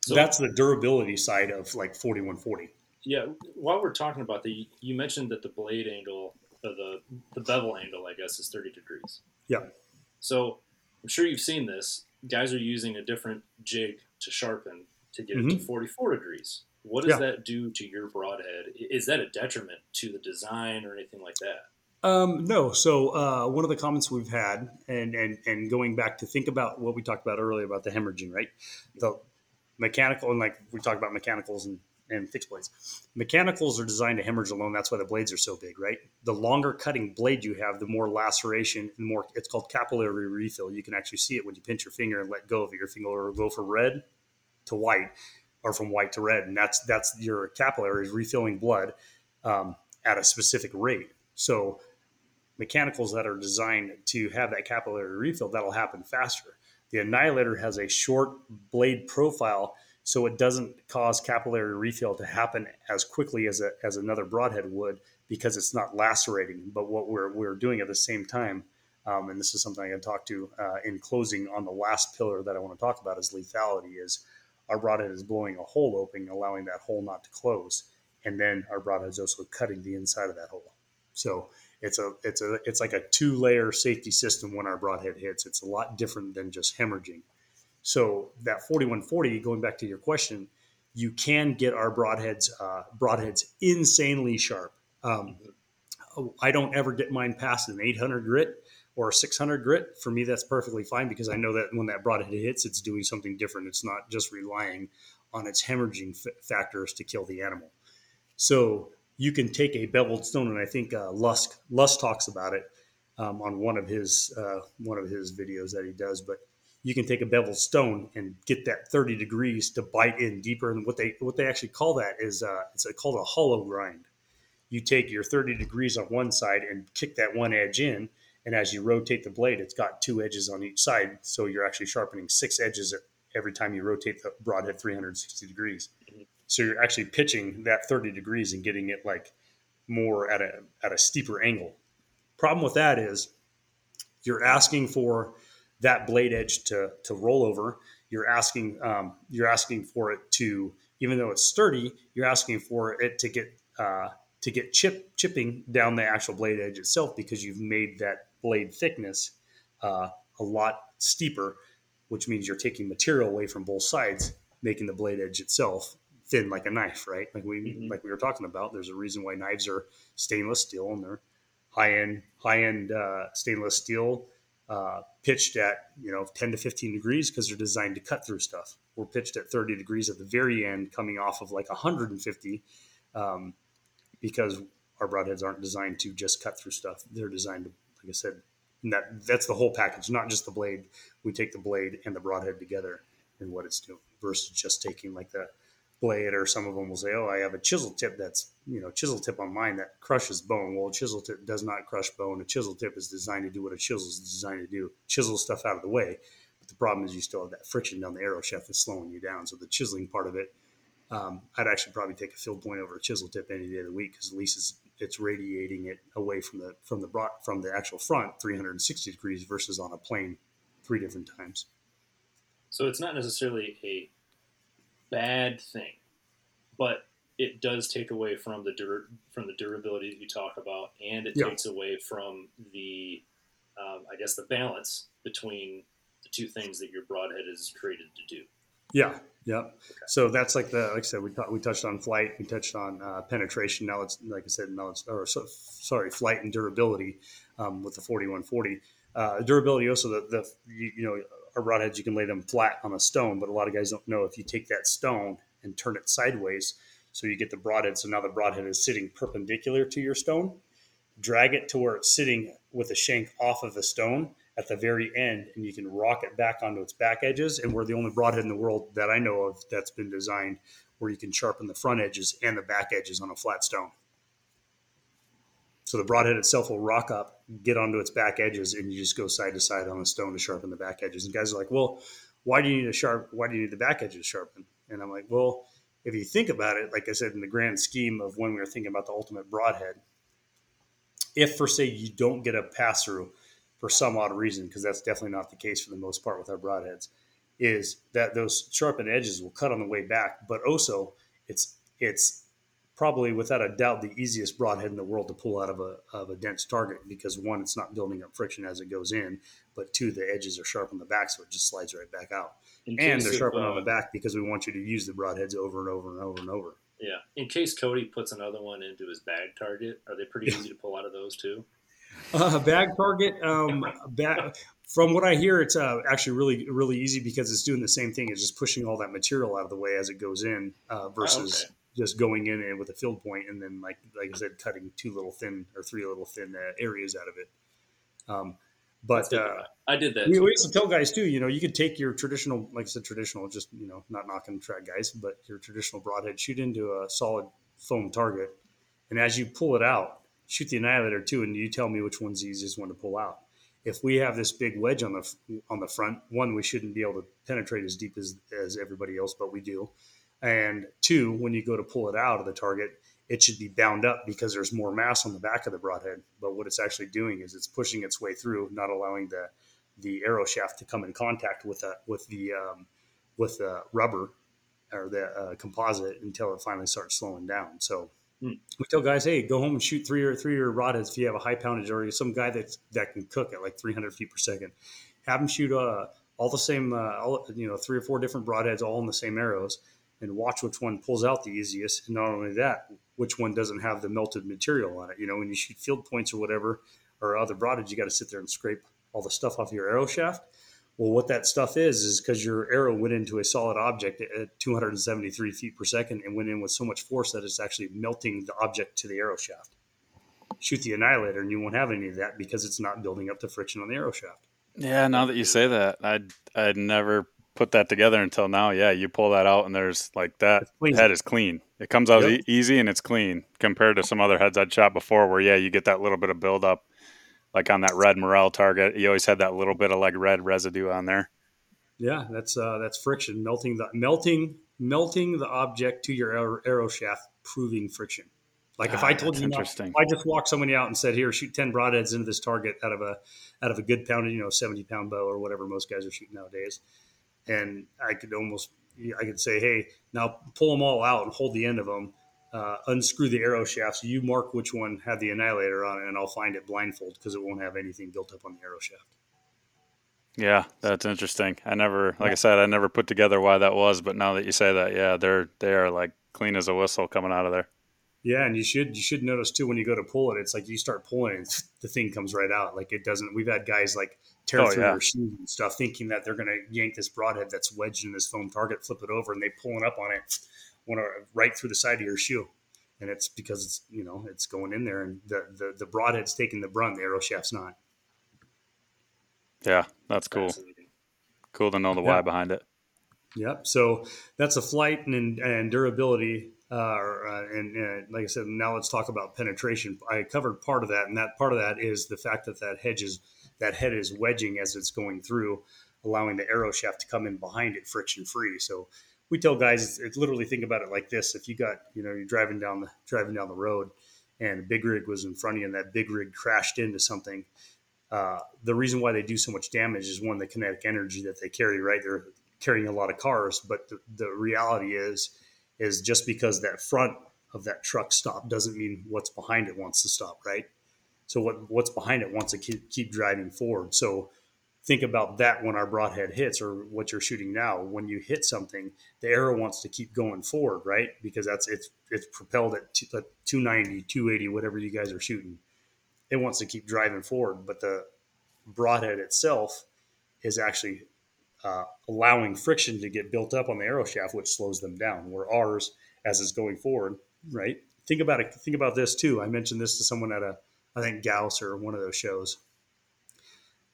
so that's the durability side of like 4140. Yeah, while we're talking about the, you mentioned that the blade angle, or the the bevel angle, I guess, is 30 degrees. Yeah. So I'm sure you've seen this guys are using a different jig to sharpen to get mm-hmm. it to 44 degrees. What does yeah. that do to your broadhead? Is that a detriment to the design or anything like that? Um, no. So uh, one of the comments we've had, and, and and going back to think about what we talked about earlier about the hemorrhaging, right? The mechanical and like we talked about mechanicals and and fixed blades. Mechanicals are designed to hemorrhage alone. That's why the blades are so big, right? The longer cutting blade you have, the more laceration and more. It's called capillary refill. You can actually see it when you pinch your finger and let go of it. Your finger will go from red to white, or from white to red, and that's that's your capillaries refilling blood um, at a specific rate. So mechanicals that are designed to have that capillary refill that'll happen faster. The Annihilator has a short blade profile so it doesn't cause capillary refill to happen as quickly as, a, as another broadhead would because it's not lacerating. But what we're, we're doing at the same time, um, and this is something I can talk to uh, in closing on the last pillar that I want to talk about is lethality is our broadhead is blowing a hole open, allowing that hole not to close. And then our broadhead is also cutting the inside of that hole. So it's a it's a it's like a two layer safety system when our broadhead hits. It's a lot different than just hemorrhaging. So that 4140, going back to your question, you can get our broadheads uh, broadheads insanely sharp. Um, I don't ever get mine past an 800 grit or a 600 grit. For me, that's perfectly fine because I know that when that broadhead hits, it's doing something different. It's not just relying on its hemorrhaging f- factors to kill the animal. So you can take a beveled stone, and I think uh, Lusk Lusk talks about it um, on one of his uh, one of his videos that he does. But you can take a beveled stone and get that 30 degrees to bite in deeper. And what they what they actually call that is uh, it's a, called a hollow grind. You take your 30 degrees on one side and kick that one edge in, and as you rotate the blade, it's got two edges on each side, so you're actually sharpening six edges every time you rotate the broadhead 360 degrees. So you're actually pitching that 30 degrees and getting it like more at a at a steeper angle. Problem with that is you're asking for that blade edge to to roll over. You're asking um, you're asking for it to even though it's sturdy, you're asking for it to get uh, to get chip chipping down the actual blade edge itself because you've made that blade thickness uh, a lot steeper, which means you're taking material away from both sides, making the blade edge itself thin like a knife, right? Like we mm-hmm. like we were talking about. There's a reason why knives are stainless steel and they're high end high end uh, stainless steel uh, pitched at you know 10 to 15 degrees because they're designed to cut through stuff. We're pitched at 30 degrees at the very end, coming off of like 150, um, because our broadheads aren't designed to just cut through stuff. They're designed to, like I said, that that's the whole package, not just the blade. We take the blade and the broadhead together and what it's doing versus just taking like the blade or some of them will say oh i have a chisel tip that's you know chisel tip on mine that crushes bone. Well a chisel tip does not crush bone. A chisel tip is designed to do what a chisel is designed to do. Chisel stuff out of the way. But the problem is you still have that friction down the arrow shaft that's slowing you down. So the chiseling part of it um, i'd actually probably take a field point over a chisel tip any day of the week because at least it's, it's radiating it away from the from the broad, from the actual front 360 degrees versus on a plane three different times. So it's not necessarily a bad thing, but it does take away from the dur- from the durability that you talk about, and it yeah. takes away from the, um, I guess, the balance between the two things that your broadhead is created to do. Yeah, yeah. Okay. So that's like the like I said, we t- we touched on flight, we touched on uh, penetration. Now it's like I said, now it's or so, sorry, flight and durability um, with the forty one forty. Uh, durability also the, the you, you know or broadheads, you can lay them flat on a stone, but a lot of guys don't know if you take that stone and turn it sideways, so you get the broadhead. So now the broadhead is sitting perpendicular to your stone. Drag it to where it's sitting with the shank off of the stone at the very end, and you can rock it back onto its back edges. And we're the only broadhead in the world that I know of that's been designed where you can sharpen the front edges and the back edges on a flat stone. So the broadhead itself will rock up, get onto its back edges, and you just go side to side on a stone to sharpen the back edges. And guys are like, well, why do you need a sharp? Why do you need the back edges sharpened? And I'm like, well, if you think about it, like I said, in the grand scheme of when we were thinking about the ultimate broadhead, if for say you don't get a pass through for some odd reason, because that's definitely not the case for the most part with our broadheads, is that those sharpened edges will cut on the way back, but also it's it's probably without a doubt the easiest broadhead in the world to pull out of a, of a dense target because one, it's not building up friction as it goes in, but two, the edges are sharp on the back, so it just slides right back out. In and they're sharp uh, on the back because we want you to use the broadheads over and over and over and over. Yeah. In case Cody puts another one into his bag target, are they pretty easy to pull out of those too? Uh, bag target, um, bag, from what I hear, it's uh, actually really, really easy because it's doing the same thing. It's just pushing all that material out of the way as it goes in uh, versus oh, okay just going in and with a field point and then like like I said, cutting two little thin or three little thin uh, areas out of it. Um, but uh, I did that. We, used to tell guys too. You know, you could take your traditional, like I said, traditional, just you know, not knocking track guys, but your traditional broadhead, shoot into a solid foam target, and as you pull it out, shoot the annihilator too, and you tell me which one's the easiest one to pull out. If we have this big wedge on the on the front, one we shouldn't be able to penetrate as deep as as everybody else, but we do. And two, when you go to pull it out of the target, it should be bound up because there's more mass on the back of the broadhead. But what it's actually doing is it's pushing its way through, not allowing the the arrow shaft to come in contact with the with the um, with the rubber or the uh, composite until it finally starts slowing down. So hmm. we tell guys, hey, go home and shoot three or three or broadheads if you have a high poundage or some guy that that can cook at like 300 feet per second. Have them shoot uh, all the same, uh, all, you know, three or four different broadheads all in the same arrows and watch which one pulls out the easiest. And not only that, which one doesn't have the melted material on it. You know, when you shoot field points or whatever, or other broadheads, you got to sit there and scrape all the stuff off your arrow shaft. Well, what that stuff is, is because your arrow went into a solid object at 273 feet per second and went in with so much force that it's actually melting the object to the arrow shaft. Shoot the annihilator, and you won't have any of that because it's not building up the friction on the arrow shaft. Yeah, now that you say that, I'd I'd never put that together until now. Yeah, you pull that out and there's like that head is clean. It comes out yep. e- easy and it's clean compared to some other heads I'd shot before where yeah, you get that little bit of buildup like on that red Morrell target. You always had that little bit of like red residue on there. Yeah, that's uh, that's friction melting the melting melting the object to your arrow, arrow shaft, proving friction. Like ah, if I told you, not, if I just walked somebody out and said, "Here, shoot ten broadheads into this target out of a out of a good pounded, you know, seventy pound bow or whatever most guys are shooting nowadays," and I could almost, I could say, "Hey, now pull them all out and hold the end of them, uh, unscrew the arrow shafts. You mark which one had the annihilator on it, and I'll find it blindfold because it won't have anything built up on the arrow shaft." Yeah, that's interesting. I never, like. I said, I never put together why that was, but now that you say that, yeah, they're they are like clean as a whistle coming out of there. Yeah, and you should you should notice too when you go to pull it, it's like you start pulling the thing comes right out. Like it doesn't. We've had guys like tear oh, through yeah. their shoes and stuff, thinking that they're going to yank this broadhead that's wedged in this foam target, flip it over, and they pulling up on it, want to right through the side of your shoe, and it's because it's you know it's going in there, and the the, the broadhead's taking the brunt, the arrow shaft's not. Yeah, that's cool. Cool to know the yeah. why behind it. Yep. So that's a flight and, and durability uh, uh, and, and, like I said, now let's talk about penetration. I covered part of that, and that part of that is the fact that that hedge is that head is wedging as it's going through, allowing the arrow shaft to come in behind it friction free. So we tell guys, it's, literally think about it like this: if you got, you know, you're driving down the driving down the road, and a big rig was in front of you, and that big rig crashed into something. Uh, the reason why they do so much damage is one the kinetic energy that they carry. Right, they're carrying a lot of cars, but the, the reality is is just because that front of that truck stop doesn't mean what's behind it wants to stop, right? So what what's behind it wants to keep, keep driving forward. So think about that when our broadhead hits or what you're shooting now. When you hit something, the arrow wants to keep going forward, right? Because that's it's it's propelled at 290, 280, whatever you guys are shooting. It wants to keep driving forward, but the broadhead itself is actually uh, allowing friction to get built up on the arrow shaft, which slows them down. Where ours, as it's going forward, right? Think about it. Think about this too. I mentioned this to someone at a, I think Gauss or one of those shows.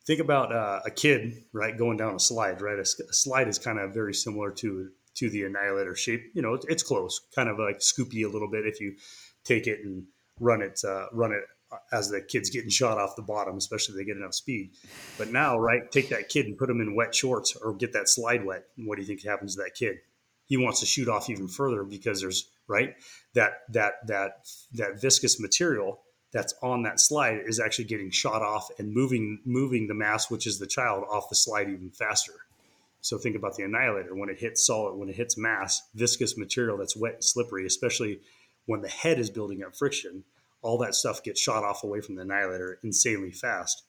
Think about uh, a kid, right, going down a slide. Right, a, a slide is kind of very similar to to the annihilator shape. You know, it's, it's close, kind of like scoopy a little bit if you take it and run it uh, run it as the kid's getting shot off the bottom, especially if they get enough speed. But now, right, take that kid and put him in wet shorts or get that slide wet. And what do you think happens to that kid? He wants to shoot off even further because there's right that that that that viscous material that's on that slide is actually getting shot off and moving moving the mass, which is the child, off the slide even faster. So think about the annihilator when it hits solid, when it hits mass, viscous material that's wet and slippery, especially when the head is building up friction all that stuff gets shot off away from the annihilator insanely fast,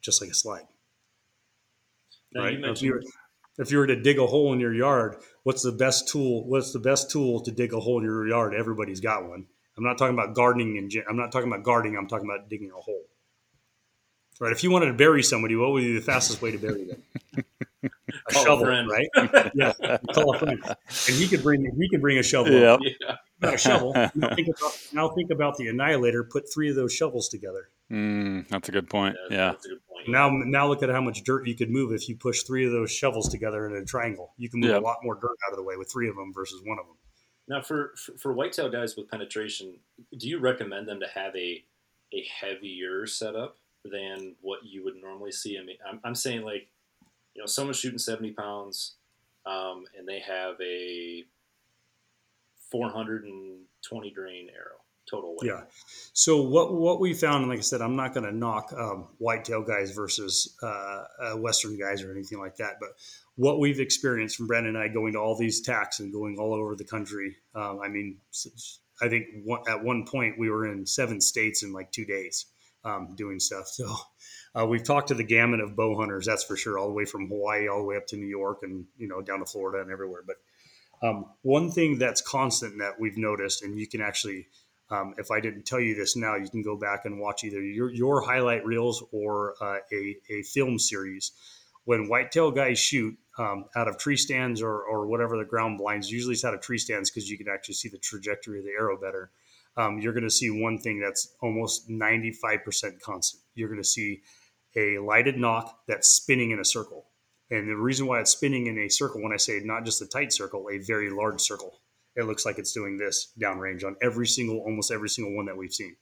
just like a slide. Now right? You if, you were, if you were to dig a hole in your yard, what's the best tool? What's the best tool to dig a hole in your yard? Everybody's got one. I'm not talking about gardening and I'm not talking about gardening. I'm talking about digging a hole. Right? If you wanted to bury somebody, what would be the fastest way to bury them? a call shovel, a right? yeah, call a friend, and he could bring he could bring a shovel. Yep. Yeah not a shovel. now, think about, now think about the annihilator. Put three of those shovels together. Mm, that's a good point. Yeah. yeah. Good point. Now, now look at how much dirt you could move if you push three of those shovels together in a triangle. You can move yep. a lot more dirt out of the way with three of them versus one of them. Now, for for whitetail guys with penetration, do you recommend them to have a a heavier setup than what you would normally see? I mean, I'm, I'm saying like, you know, someone's shooting seventy pounds, um, and they have a 420 grain arrow total weight. Yeah. So what what we found, and like I said, I'm not going to knock um, whitetail guys versus uh, uh, western guys or anything like that, but what we've experienced from Brandon and I going to all these TACs and going all over the country. Um, I mean, I think one, at one point we were in seven states in like two days um, doing stuff. So uh, we've talked to the gamut of bow hunters, that's for sure, all the way from Hawaii all the way up to New York and you know down to Florida and everywhere. But um, one thing that's constant that we've noticed, and you can actually, um, if I didn't tell you this now, you can go back and watch either your, your highlight reels or uh, a, a film series. When whitetail guys shoot um, out of tree stands or, or whatever the ground blinds, usually it's out of tree stands because you can actually see the trajectory of the arrow better. Um, you're going to see one thing that's almost 95% constant. You're going to see a lighted nock that's spinning in a circle. And the reason why it's spinning in a circle, when I say not just a tight circle, a very large circle, it looks like it's doing this downrange on every single, almost every single one that we've seen.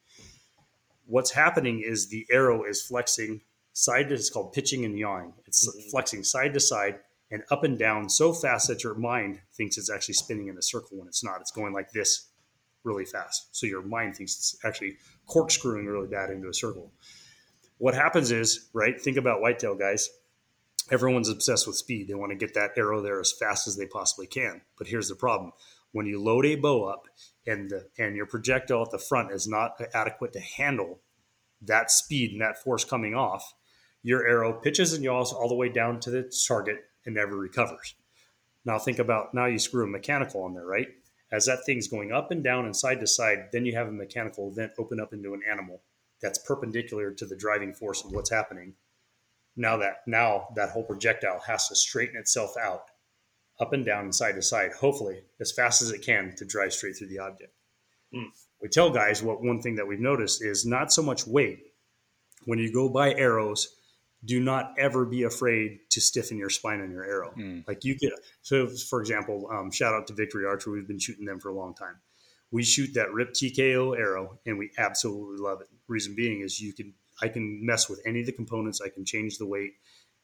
What's happening is the arrow is flexing side to, it's called pitching and yawing. It's mm-hmm. flexing side to side and up and down so fast that your mind thinks it's actually spinning in a circle when it's not. It's going like this really fast. So your mind thinks it's actually corkscrewing really bad into a circle. What happens is, right? Think about whitetail guys. Everyone's obsessed with speed. They want to get that arrow there as fast as they possibly can. But here's the problem: when you load a bow up and the, and your projectile at the front is not adequate to handle that speed and that force coming off, your arrow pitches and yaws all the way down to the target and never recovers. Now think about now you screw a mechanical on there, right? As that thing's going up and down and side to side, then you have a mechanical event open up into an animal that's perpendicular to the driving force of what's happening. Now that now that whole projectile has to straighten itself out up and down and side to side, hopefully as fast as it can to drive straight through the object. Mm. We tell guys what one thing that we've noticed is not so much weight. When you go buy arrows, do not ever be afraid to stiffen your spine on your arrow. Mm. Like you get, so for example, um, shout out to Victory Archer. We've been shooting them for a long time. We shoot that RIP TKO arrow and we absolutely love it. Reason being is you can, I can mess with any of the components. I can change the weight.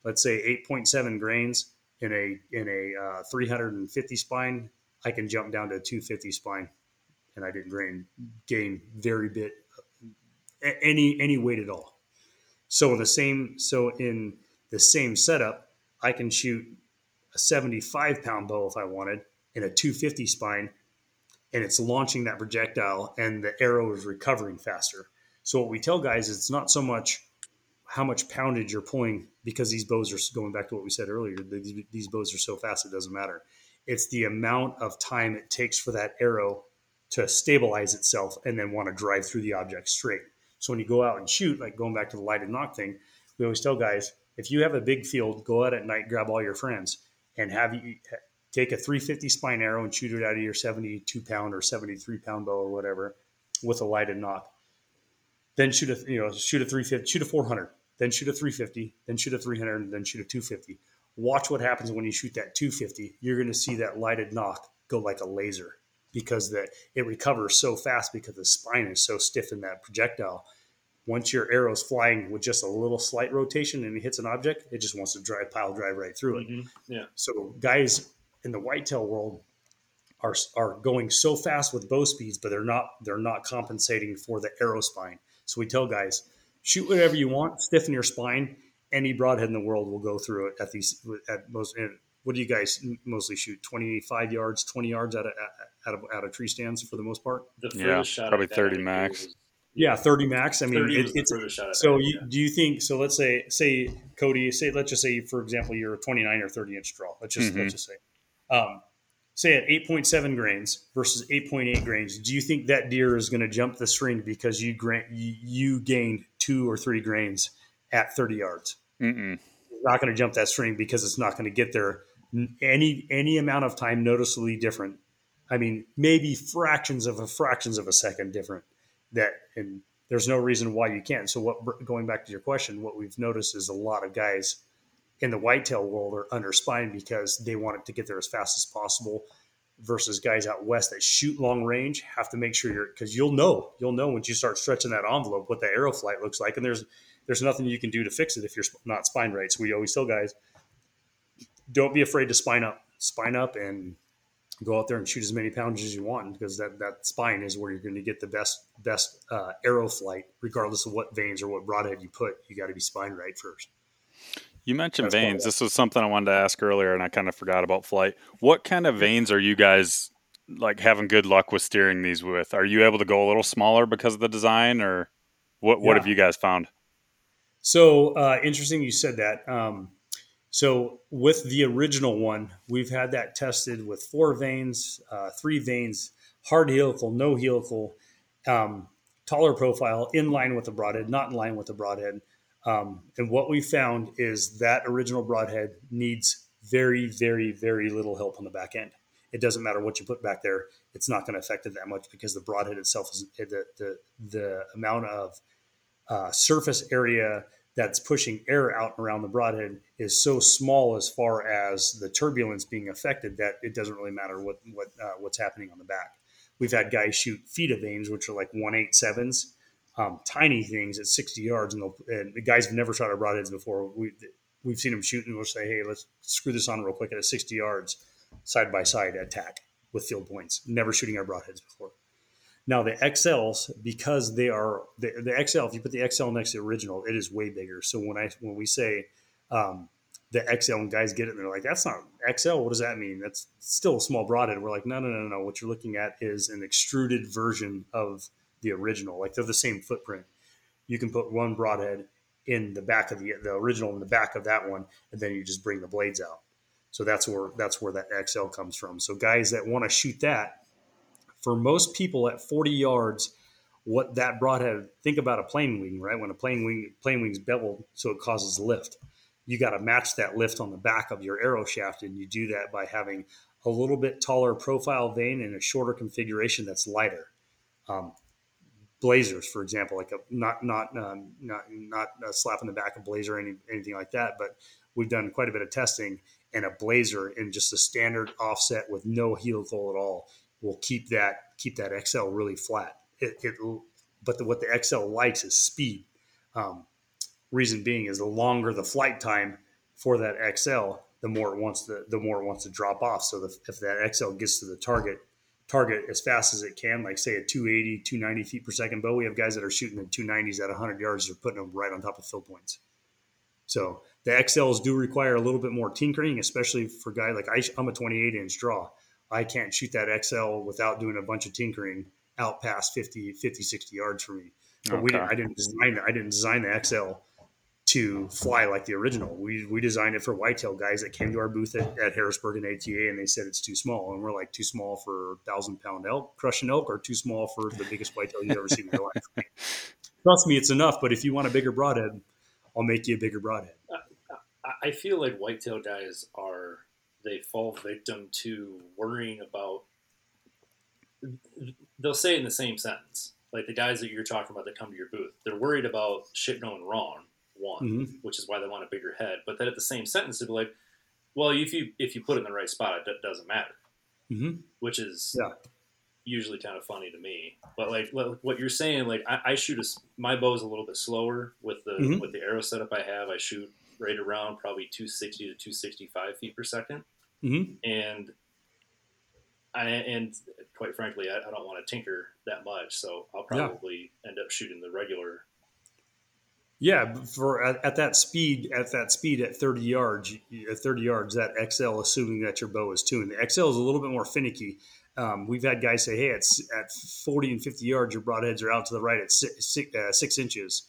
Let's say 8.7 grains in a, in a uh, 350 spine. I can jump down to a 250 spine and I didn't gain, gain very bit, any, any weight at all so in the same so in the same setup, I can shoot a 75 pound bow if I wanted in a 250 spine, and it's launching that projectile, and the arrow is recovering faster. So what we tell guys is it's not so much how much poundage you're pulling because these bows are going back to what we said earlier. These, these bows are so fast it doesn't matter. It's the amount of time it takes for that arrow to stabilize itself and then want to drive through the object straight. So when you go out and shoot, like going back to the lighted nock thing, we always tell guys if you have a big field, go out at night, grab all your friends, and have you take a 350 spine arrow and shoot it out of your 72 pound or 73 pound bow or whatever with a lighted nock. Then shoot a you know shoot a 350, shoot a 400, then shoot a 350, then shoot a 300, and then shoot a 250. Watch what happens when you shoot that 250. You're going to see that lighted nock go like a laser because that it recovers so fast because the spine is so stiff in that projectile. Once your arrow's flying with just a little slight rotation and it hits an object, it just wants to drive pile drive right through it. Mm-hmm. Yeah. So guys in the whitetail world are are going so fast with bow speeds, but they're not they're not compensating for the arrow spine. So we tell guys, shoot whatever you want, stiffen your spine. Any broadhead in the world will go through it at these at most. What do you guys mostly shoot? Twenty five yards, twenty yards at a, out of out of tree stands for the most part. The yeah, probably thirty max. Was, yeah, thirty max. I mean, it, it's so. You, yeah. Do you think so? Let's say, say Cody, say let's just say, for example, you're a twenty nine or thirty inch draw. Let's just mm-hmm. let's just say, um, say at eight point seven grains versus eight point eight grains. Do you think that deer is going to jump the string because you grant you, you gained two or three grains at thirty yards? Mm-mm. Not going to jump that string because it's not going to get there any any amount of time noticeably different I mean, maybe fractions of a fractions of a second different. That and there's no reason why you can't. So what? Going back to your question, what we've noticed is a lot of guys in the whitetail world are under spine because they want it to get there as fast as possible. Versus guys out west that shoot long range have to make sure you're because you'll know you'll know once you start stretching that envelope what the arrow flight looks like, and there's there's nothing you can do to fix it if you're not spine right. So we always tell guys, don't be afraid to spine up, spine up, and go out there and shoot as many pounds as you want because that, that spine is where you're going to get the best best uh, arrow flight regardless of what vanes or what broadhead you put you got to be spine right first. You mentioned That's vanes this was something i wanted to ask earlier and i kind of forgot about flight. What kind of vanes are you guys like having good luck with steering these with? Are you able to go a little smaller because of the design or what what yeah. have you guys found? So uh, interesting you said that. Um, so with the original one, we've had that tested with four vanes, uh, three vanes, hard helical, no helical, um, taller profile, in line with the broadhead, not in line with the broadhead. Um, and what we found is that original broadhead needs very, very, very little help on the back end. It doesn't matter what you put back there; it's not going to affect it that much because the broadhead itself is the the, the amount of uh, surface area that's pushing air out around the broadhead is so small as far as the turbulence being affected that it doesn't really matter what what uh, what's happening on the back. We've had guys shoot FITA vanes, which are like one eight sevens, um, tiny things at 60 yards, and, and, the guys have never shot our broadheads before. We we've seen them shoot, and we'll say, "Hey, let's screw this on real quick at 60 yards, side by side attack with field points." Never shooting our broadheads before. Now the XLs, because they are the, the XL, if you put the XL next to the original, it is way bigger. So when I when we say um, the XL and guys get it, and they're like, "That's not XL. What does that mean? That's still a small broadhead." We're like, "No, no, no, no. What you're looking at is an extruded version of the original. Like they're the same footprint. You can put one broadhead in the back of the the original in the back of that one, and then you just bring the blades out. So that's where that's where that XL comes from. So guys that want to shoot that for most people at 40 yards, what that broadhead, think about a plane wing, right? When a plane wing, plane wing's beveled, so it causes lift. You got to match that lift on the back of your arrow shaft, and you do that by having a little bit taller profile vane and a shorter configuration that's lighter. Um, blazers, for example, like a not not um, not not a slap in the back of blazer any, anything like that, but we've done quite a bit of testing and a blazer in just a standard offset with no helical at all will keep that keep that XL really flat. It, it but the, what the XL likes is speed. Um, reason being is the longer the flight time for that XL, the more it wants to the more it wants to drop off. So the, if that XL gets to the target target as fast as it can, like say a 280, 290 feet per second bow, we have guys that are shooting the 290s at 100 yards. They're putting them right on top of field points. So the XLs do require a little bit more tinkering, especially for guys like I, I'm a 28 inch draw. I can't shoot that XL without doing a bunch of tinkering out past 50, 50, 60 yards for me. But okay. we didn't, I didn't design I didn't design the XL to fly like the original. We, we designed it for whitetail guys that came to our booth at, at Harrisburg and ATA and they said it's too small. And we're like, too small for thousand pound elk, crushing elk, or too small for the biggest whitetail you've ever seen in your life. Trust me, it's enough. But if you want a bigger broadhead, I'll make you a bigger broadhead. Uh, uh, I feel like whitetail guys are they fall victim to worrying about they'll say it in the same sentence like the guys that you're talking about that come to your booth they're worried about shit going wrong one mm-hmm. which is why they want a bigger head but then at the same sentence they'd be like well if you if you put it in the right spot it doesn't matter mm-hmm. which is yeah. usually kind of funny to me but like what you're saying like i, I shoot a my bow is a little bit slower with the mm-hmm. with the arrow setup i have i shoot right around probably 260 to 265 feet per second Mm-hmm. And I, and quite frankly, I, I, don't want to tinker that much, so I'll probably yeah. end up shooting the regular. Yeah, for at, at, that speed, at that speed, at thirty yards, at thirty yards, that XL, assuming that your bow is tuned, the XL is a little bit more finicky. Um, we've had guys say, "Hey, it's at forty and fifty yards, your broadheads are out to the right at six, six, uh, six inches."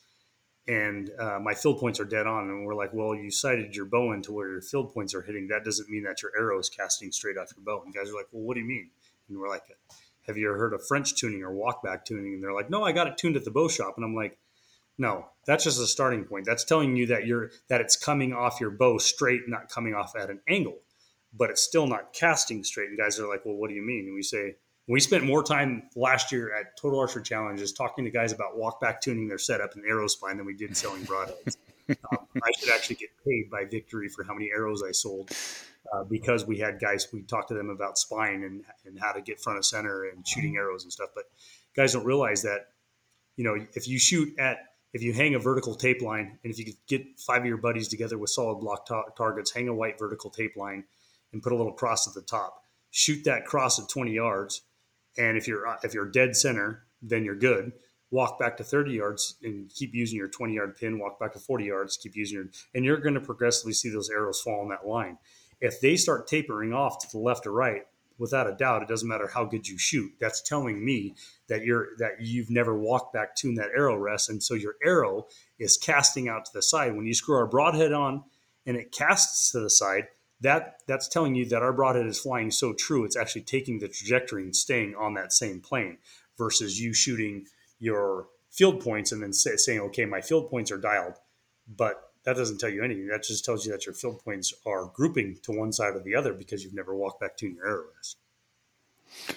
And uh, my field points are dead on. And we're like, well, you sighted your bow into where your field points are hitting. That doesn't mean that your arrow is casting straight off your bow. And guys are like, well, what do you mean? And we're like, have you ever heard of French tuning or walkback tuning? And they're like, no, I got it tuned at the bow shop. And I'm like, no, that's just a starting point. That's telling you that you're that it's coming off your bow straight, not coming off at an angle, but it's still not casting straight. And guys are like, well, what do you mean? And we say, we spent more time last year at Total Archery Challenges talking to guys about walk back tuning their setup and arrow spine than we did selling broadheads. um, I should actually get paid by Victory for how many arrows I sold uh, because we had guys, we talked to them about spine and, and how to get front of center and shooting arrows and stuff. But guys don't realize that, you know, if you shoot at, if you hang a vertical tape line and if you could get five of your buddies together with solid block ta- targets, hang a white vertical tape line and put a little cross at the top, shoot that cross at 20 yards and if you're if you're dead center, then you're good. Walk back to 30 yards and keep using your 20 yard pin. Walk back to 40 yards, keep using your, and you're going to progressively see those arrows fall in that line. If they start tapering off to the left or right, without a doubt, it doesn't matter how good you shoot. That's telling me that you're that you've never walked back to that arrow rest, and so your arrow is casting out to the side. When you screw our broadhead on and it casts to the side, that that's telling you that our broadhead is flying so true it's actually taking the trajectory and staying on that same plane versus you shooting your field points and then say, saying okay my field points are dialed. But that doesn't tell you anything. That just tells you that your field points are grouping to one side or the other because you've never walked back to your arrow rest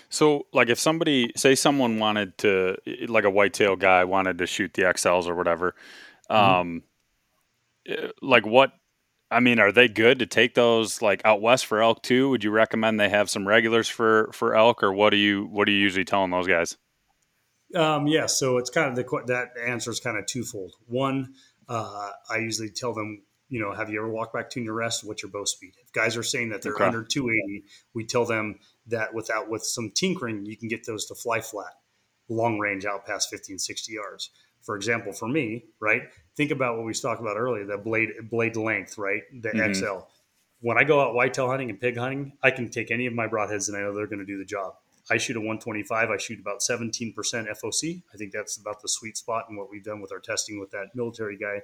so like if somebody say someone wanted to like a whitetail guy wanted to shoot the xls or whatever mm-hmm. um, uh, like what I mean, are they good to take those like out west for elk too? Would you recommend they have some regulars for for elk, or what do you what are you usually telling those guys? Um, yeah, so it's kind of the that answer is kind of twofold. One, uh, I usually tell them, you know, have you ever walked back to your rest? What's your bow speed? If guys are saying that they're okay. under 280, we tell them that without with some tinkering, you can get those to fly flat, long range out past 15, 60 yards. For example, for me, right? Think about what we talked about earlier, the blade blade length, right? The mm-hmm. XL. When I go out whitetail hunting and pig hunting, I can take any of my broadheads and I know they're going to do the job. I shoot a 125. I shoot about 17% FOC. I think that's about the sweet spot. And what we've done with our testing with that military guy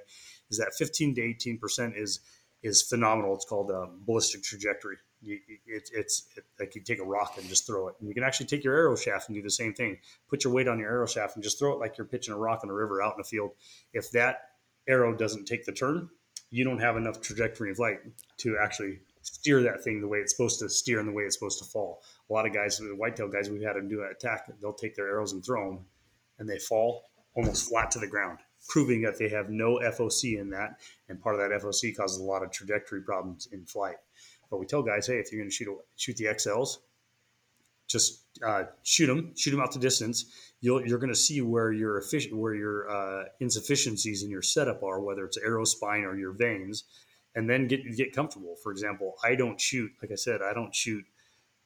is that 15 to 18% is is phenomenal. It's called a ballistic trajectory. You, it, it's it, like you take a rock and just throw it. And you can actually take your arrow shaft and do the same thing. Put your weight on your arrow shaft and just throw it like you're pitching a rock in a river out in the field. If that arrow doesn't take the turn, you don't have enough trajectory of light to actually steer that thing the way it's supposed to steer and the way it's supposed to fall. A lot of guys, the whitetail guys, we've had them do an attack. They'll take their arrows and throw them, and they fall almost flat to the ground, proving that they have no FOC in that. And part of that FOC causes a lot of trajectory problems in flight. But we tell guys, hey, if you're going to shoot shoot the XLs, just uh, shoot them, shoot them out to distance. you are going to see where your efficient, where your uh, insufficiencies in your setup are, whether it's arrow spine or your vanes, and then get get comfortable. For example, I don't shoot, like I said, I don't shoot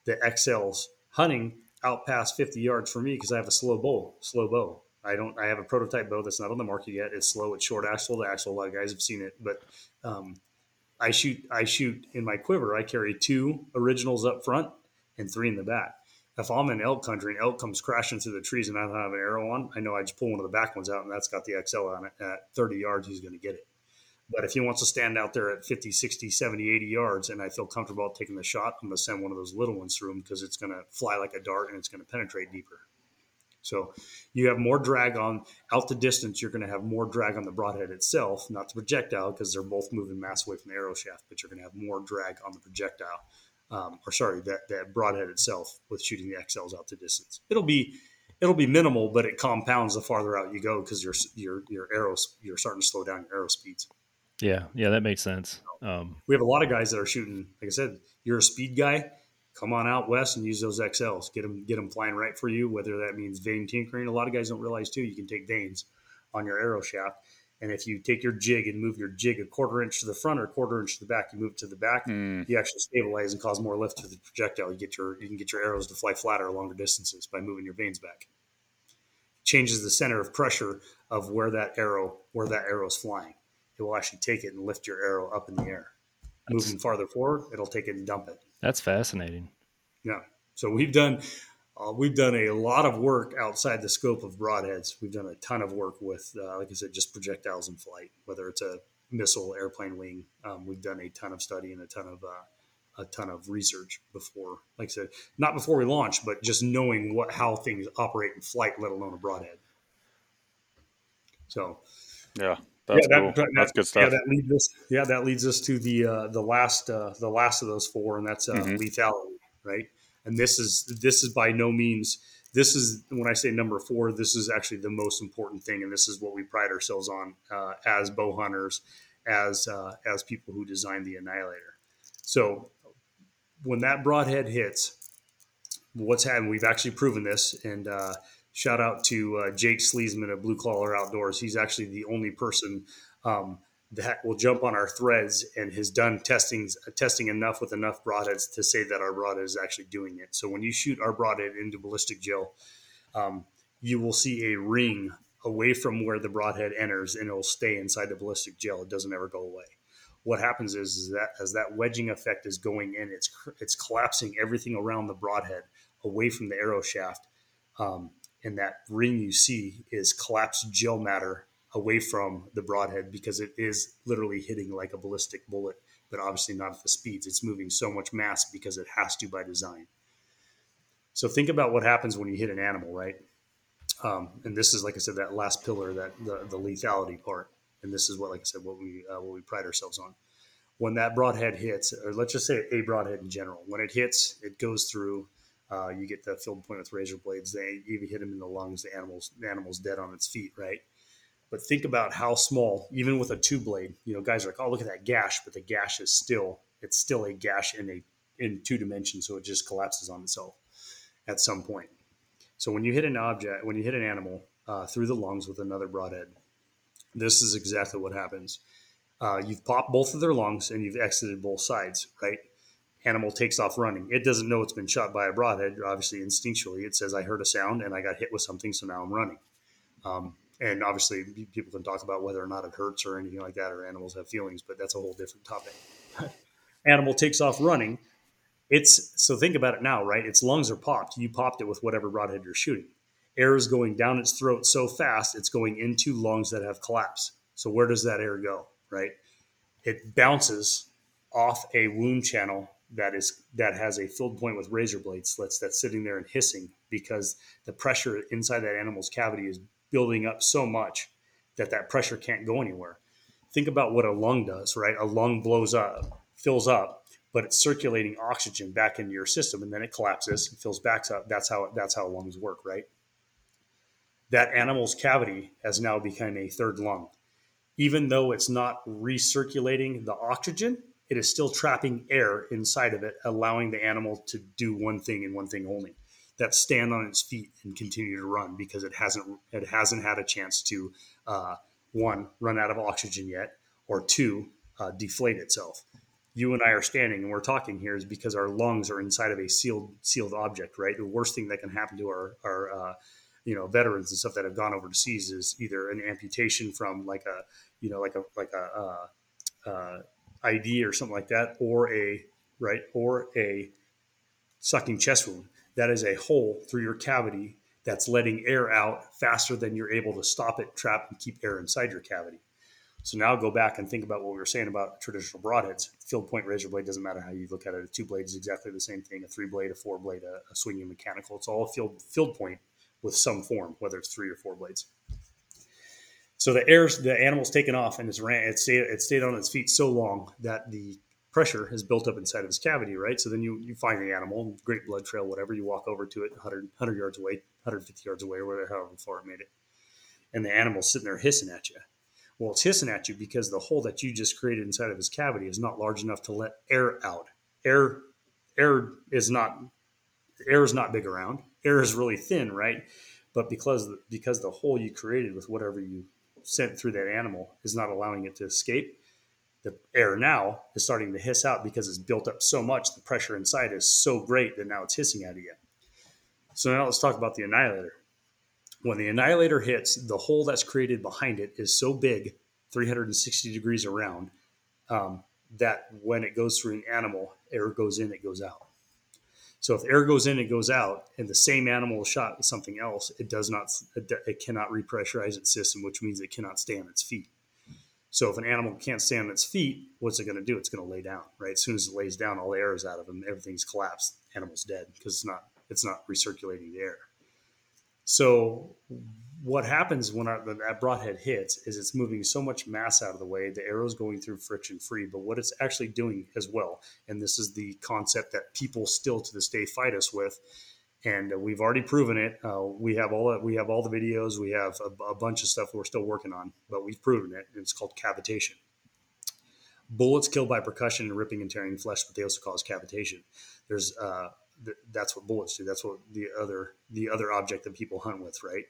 the XLs hunting out past 50 yards for me because I have a slow bow, slow bow. I don't. I have a prototype bow that's not on the market yet. It's slow. It's short axle The axle. A lot of guys have seen it, but um, I shoot. I shoot in my quiver. I carry two originals up front and three in the back. If I'm in elk country and elk comes crashing through the trees and I don't have an arrow on, I know I just pull one of the back ones out and that's got the XL on it. At 30 yards, he's going to get it. But if he wants to stand out there at 50, 60, 70, 80 yards and I feel comfortable taking the shot, I'm going to send one of those little ones through him because it's going to fly like a dart and it's going to penetrate deeper. So you have more drag on out the distance. You're going to have more drag on the broadhead itself, not the projectile, because they're both moving mass away from the arrow shaft. But you're going to have more drag on the projectile, um, or sorry, that that broadhead itself with shooting the XLs out to distance. It'll be it'll be minimal, but it compounds the farther out you go because your your your arrows you're starting to slow down your arrow speeds. Yeah, yeah, that makes sense. Um, we have a lot of guys that are shooting. Like I said, you're a speed guy. Come on out west and use those XLs. Get them, get them flying right for you. Whether that means vane tinkering. A lot of guys don't realize too. You can take vanes on your arrow shaft, and if you take your jig and move your jig a quarter inch to the front or a quarter inch to the back, you move it to the back. Mm. You actually stabilize and cause more lift to the projectile. You get your you can get your arrows to fly flatter longer distances by moving your vanes back. Changes the center of pressure of where that arrow where that arrow is flying it will actually take it and lift your arrow up in the air. That's, Moving farther forward, it'll take it and dump it. That's fascinating. Yeah. So we've done uh, we've done a lot of work outside the scope of broadheads. We've done a ton of work with, uh, like I said, just projectiles in flight, whether it's a missile, airplane wing. Um, we've done a ton of study and a ton of uh, a ton of research before, like I said, not before we launch, but just knowing what how things operate in flight, let alone a broadhead. So, yeah, that's yeah, that, cool. That, that's good stuff. Yeah, that leads us. Yeah, that leads us to the uh, the last uh, the last of those four, and that's uh, mm-hmm. lethality, right? And this is this is by no means this is when I say number four. This is actually the most important thing, and this is what we pride ourselves on uh, as bow hunters, as uh, as people who design the Annihilator. So when that broadhead hits, what's happened? We've actually proven this, and uh, shout out to uh, Jake Sleesman of Blue Collar Outdoors. He's actually the only person um, that will jump on our threads and has done testing testing enough with enough broadheads to say that our broadhead is actually doing it. So when you shoot our broadhead into ballistic gel, um, you will see a ring away from where the broadhead enters, and it'll stay inside the ballistic gel. It doesn't ever go away. What happens is, is that as that wedging effect is going in, it's it's collapsing everything around the broadhead away from the arrow shaft. Um, and that ring you see is collapsed gel matter away from the broadhead because it is literally hitting like a ballistic bullet, but obviously not at the speeds. It's moving so much mass because it has to by design. So think about what happens when you hit an animal, right? Um, and this is, like I said, that last pillar, that the, the lethality part. And this is what, like I said, what we uh, what we pride ourselves on. When that broadhead hits, or let's just say a broadhead in general, when it hits, it goes through uh, you get the field point with razor blades. They even hit him in the lungs. The animal's the animal's dead on its feet, right? But think about how small, even with a two blade, you know, guys are like, oh, look at that gash, but the gash is still, it's still a gash in a in two dimensions, so it just collapses on itself at some point. So when you hit an object, when you hit an animal uh, through the lungs with another broadhead, this is exactly what happens. Uh, you've popped both of their lungs and you've exited both sides, right? Animal takes off running. It doesn't know it's been shot by a broadhead. Obviously, instinctually, it says, "I heard a sound and I got hit with something, so now I'm running." Um, and obviously, people can talk about whether or not it hurts or anything like that, or animals have feelings, but that's a whole different topic. Animal takes off running. It's so think about it now, right? Its lungs are popped. You popped it with whatever broadhead you're shooting. Air is going down its throat so fast, it's going into lungs that have collapsed. So where does that air go? Right? It bounces off a wound channel that is that has a field point with razor blade slits that's sitting there and hissing because the pressure inside that animal's cavity is building up so much that that pressure can't go anywhere. Think about what a lung does, right? A lung blows up, fills up, but it's circulating oxygen back into your system, and then it collapses and fills back up. That's how that's how lungs work, right? That animal's cavity has now become a third lung. Even though it's not recirculating the oxygen, it is still trapping air inside of it, allowing the animal to do one thing and one thing only that stand on its feet and continue to run because it hasn't it hasn't had a chance to uh, one run out of oxygen yet or two uh, deflate itself. You and i are standing and we're talking here is because our lungs are inside of a sealed sealed object right? The worst thing that can happen to our our uh, you know veterans and stuff that have gone overseas is either an amputation from like a you know like a like a uh, uh, IED or something like that or a right or a sucking chest wound that is a hole through your cavity that's letting air out faster than you're able to stop it, trap, and keep air inside your cavity. So now go back and think about what we were saying about traditional broadheads. Field point razor blade doesn't matter how you look at it. A two blade is exactly the same thing. A three blade, a four blade, a, a swinging mechanical. It's all field field point with some form, whether it's three or four blades. So the air, the animal's taken off and it's ran. It stayed, it stayed on its feet so long that the pressure has built up inside of his cavity, right? So then you, you find the animal, great blood trail, whatever. You walk over to it 100, 100 yards away, 150 yards away, or whatever, however far it made it. And the animal's sitting there hissing at you. Well, it's hissing at you because the hole that you just created inside of his cavity is not large enough to let air out. Air, air is not, air is not big around. Air is really thin, right? But because because the hole you created with whatever you sent through that animal is not allowing it to escape, the air now is starting to hiss out because it's built up so much. The pressure inside is so great that now it's hissing out again. So now let's talk about the annihilator. When the annihilator hits, the hole that's created behind it is so big, 360 degrees around, um, that when it goes through an animal, air goes in, it goes out. So if air goes in, it goes out, and the same animal is shot with something else, it does not, it cannot repressurize its system, which means it cannot stay on its feet. So if an animal can't stand on its feet, what's it going to do? It's going to lay down, right? As soon as it lays down, all the air is out of them. Everything's collapsed. Animal's dead because it's not it's not recirculating the air. So what happens when our, that broadhead hits is it's moving so much mass out of the way. The arrow's going through friction free, but what it's actually doing as well, and this is the concept that people still to this day fight us with, and we've already proven it. Uh, we have all we have all the videos. We have a, a, bunch of stuff we're still working on, but we've proven it. It's called cavitation. Bullets kill by percussion and ripping and tearing flesh, but they also cause cavitation. There's uh, th- that's what bullets do. That's what the other the other object that people hunt with, right?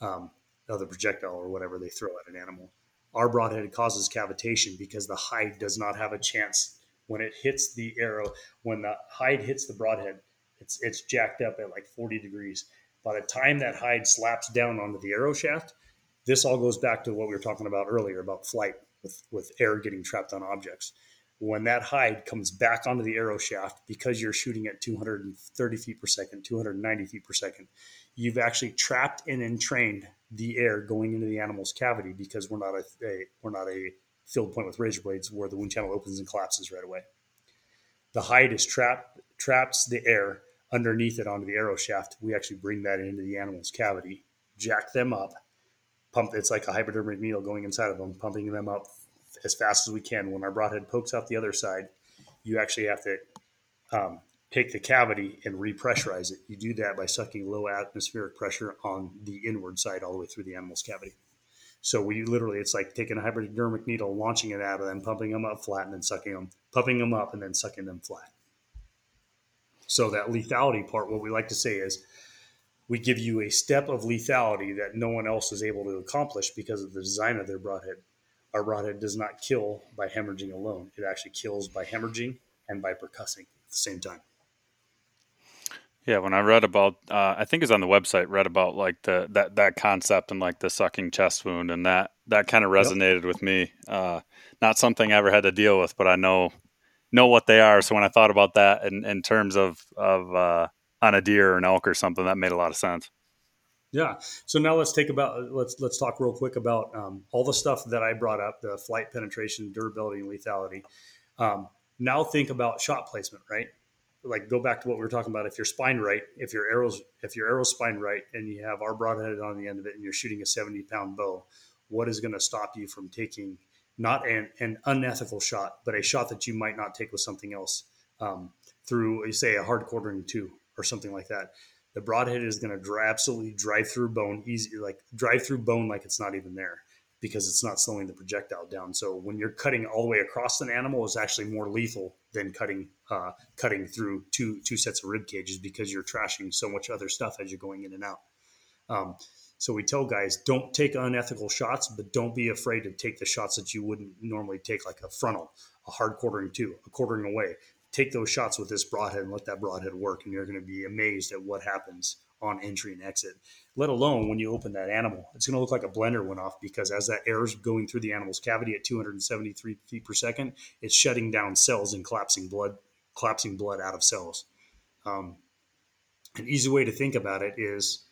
Um, other projectile or whatever they throw at an animal. Our broadhead causes cavitation because the hide does not have a chance when it hits the arrow. When the hide hits the broadhead, it's it's jacked up at like 40 degrees. By the time that hide slaps down onto the arrow shaft, this all goes back to what we were talking about earlier about flight with, with air getting trapped on objects. When that hide comes back onto the arrow shaft, because you're shooting at 230 feet per second, 290 feet per second, you've actually trapped and entrained the air going into the animal's cavity because we're not a, a we're not a field point with razor blades where the wound channel opens and collapses right away. The hide is trapped traps the air underneath it onto the arrow shaft. We actually bring that into the animal's cavity, jack them up, pump. It's like a hypodermic needle going inside of them, pumping them up as fast as we can. When our broadhead pokes out the other side, you actually have to um, take the cavity and repressurize it. You do that by sucking low atmospheric pressure on the inward side all the way through the animal's cavity. So we literally, it's like taking a hypodermic needle, launching it out of them, pumping them up flat, and then sucking them, pumping them up, and then sucking them flat. So that lethality part, what we like to say is, we give you a step of lethality that no one else is able to accomplish because of the design of their broadhead. Our broadhead does not kill by hemorrhaging alone; it actually kills by hemorrhaging and by percussing at the same time. Yeah, when I read about, uh, I think it's on the website, read about like the that that concept and like the sucking chest wound, and that that kind of resonated yep. with me. Uh, not something I ever had to deal with, but I know know what they are. So when I thought about that in, in terms of of uh, on a deer or an elk or something, that made a lot of sense. Yeah. So now let's take about let's let's talk real quick about um, all the stuff that I brought up: the flight penetration, durability, and lethality. Um, now think about shot placement, right? like go back to what we were talking about. If you're spine right, if your arrows, if your arrow's spine right, and you have our broadhead on the end of it, and you're shooting a 70 pound bow, what is going to stop you from taking not an, an unethical shot, but a shot that you might not take with something else um, through, say, a hard quartering to or something like that. The broadhead is going to absolutely drive through bone, easy like drive through bone like it's not even there because it's not slowing the projectile down. So when you're cutting all the way across an animal, is actually more lethal than cutting uh, cutting through two two sets of rib cages because you're trashing so much other stuff as you're going in and out. Um, so we tell guys don't take unethical shots, but don't be afraid to take the shots that you wouldn't normally take, like a frontal, a hard quartering to, a quartering away. Take those shots with this broadhead and let that broadhead work, and you're going to be amazed at what happens on entry and exit, let alone when you open that animal. It's going to look like a blender went off because as that air is going through the animal's cavity at 273 feet per second, it's shutting down cells and collapsing blood, collapsing blood out of cells. Um, an easy way to think about it is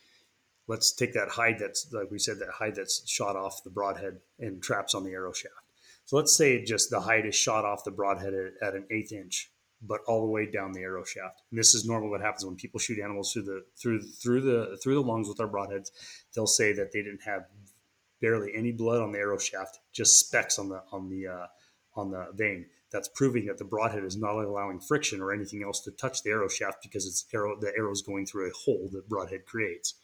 let's take that hide that's like we said that hide that's shot off the broadhead and traps on the arrow shaft. So let's say just the hide is shot off the broadhead at, at an eighth inch but all the way down the arrow shaft. And this is normally what happens when people shoot animals through the through through the through the lungs with our broadheads. They'll say that they didn't have barely any blood on the arrow shaft, just specks on the on the uh, on the vane. That's proving that the broadhead is not allowing friction or anything else to touch the arrow shaft because it's arrow the arrow is going through a hole that broadhead creates.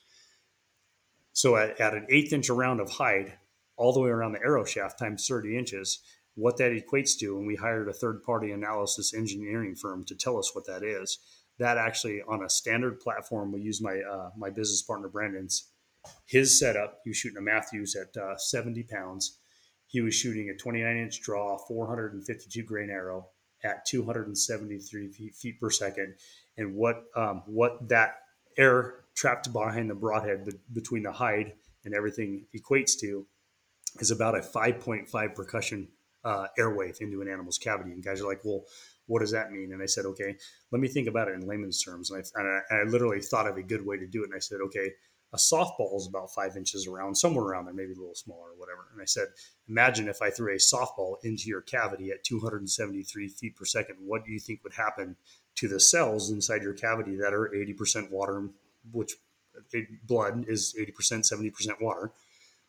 So at, at an eighth inch around of hide, all the way around the arrow shaft times 30 inches, what that equates to, and we hired a third party analysis engineering firm to tell us what that is. That actually, on a standard platform, we use my uh, my business partner Brandon's his setup. He was shooting a Mathews at uh, 70 pounds. He was shooting a 29 inch draw, 452 grain arrow at 273 feet, feet per second. And what um, what that air trapped behind the broadhead be- between the hide and everything equates to is about a 5.5 percussion uh, airwave into an animal's cavity. And guys are like, well, what does that mean? And I said, okay, let me think about it in layman's terms. And I, and I, I literally thought of a good way to do it. And I said, okay, a softball is about five inches around, somewhere around there, maybe a little smaller or whatever. And I said, imagine if I threw a softball into your cavity at 273 feet per second. What do you think would happen to the cells inside your cavity that are 80% water, which blood is 80%, 70% water?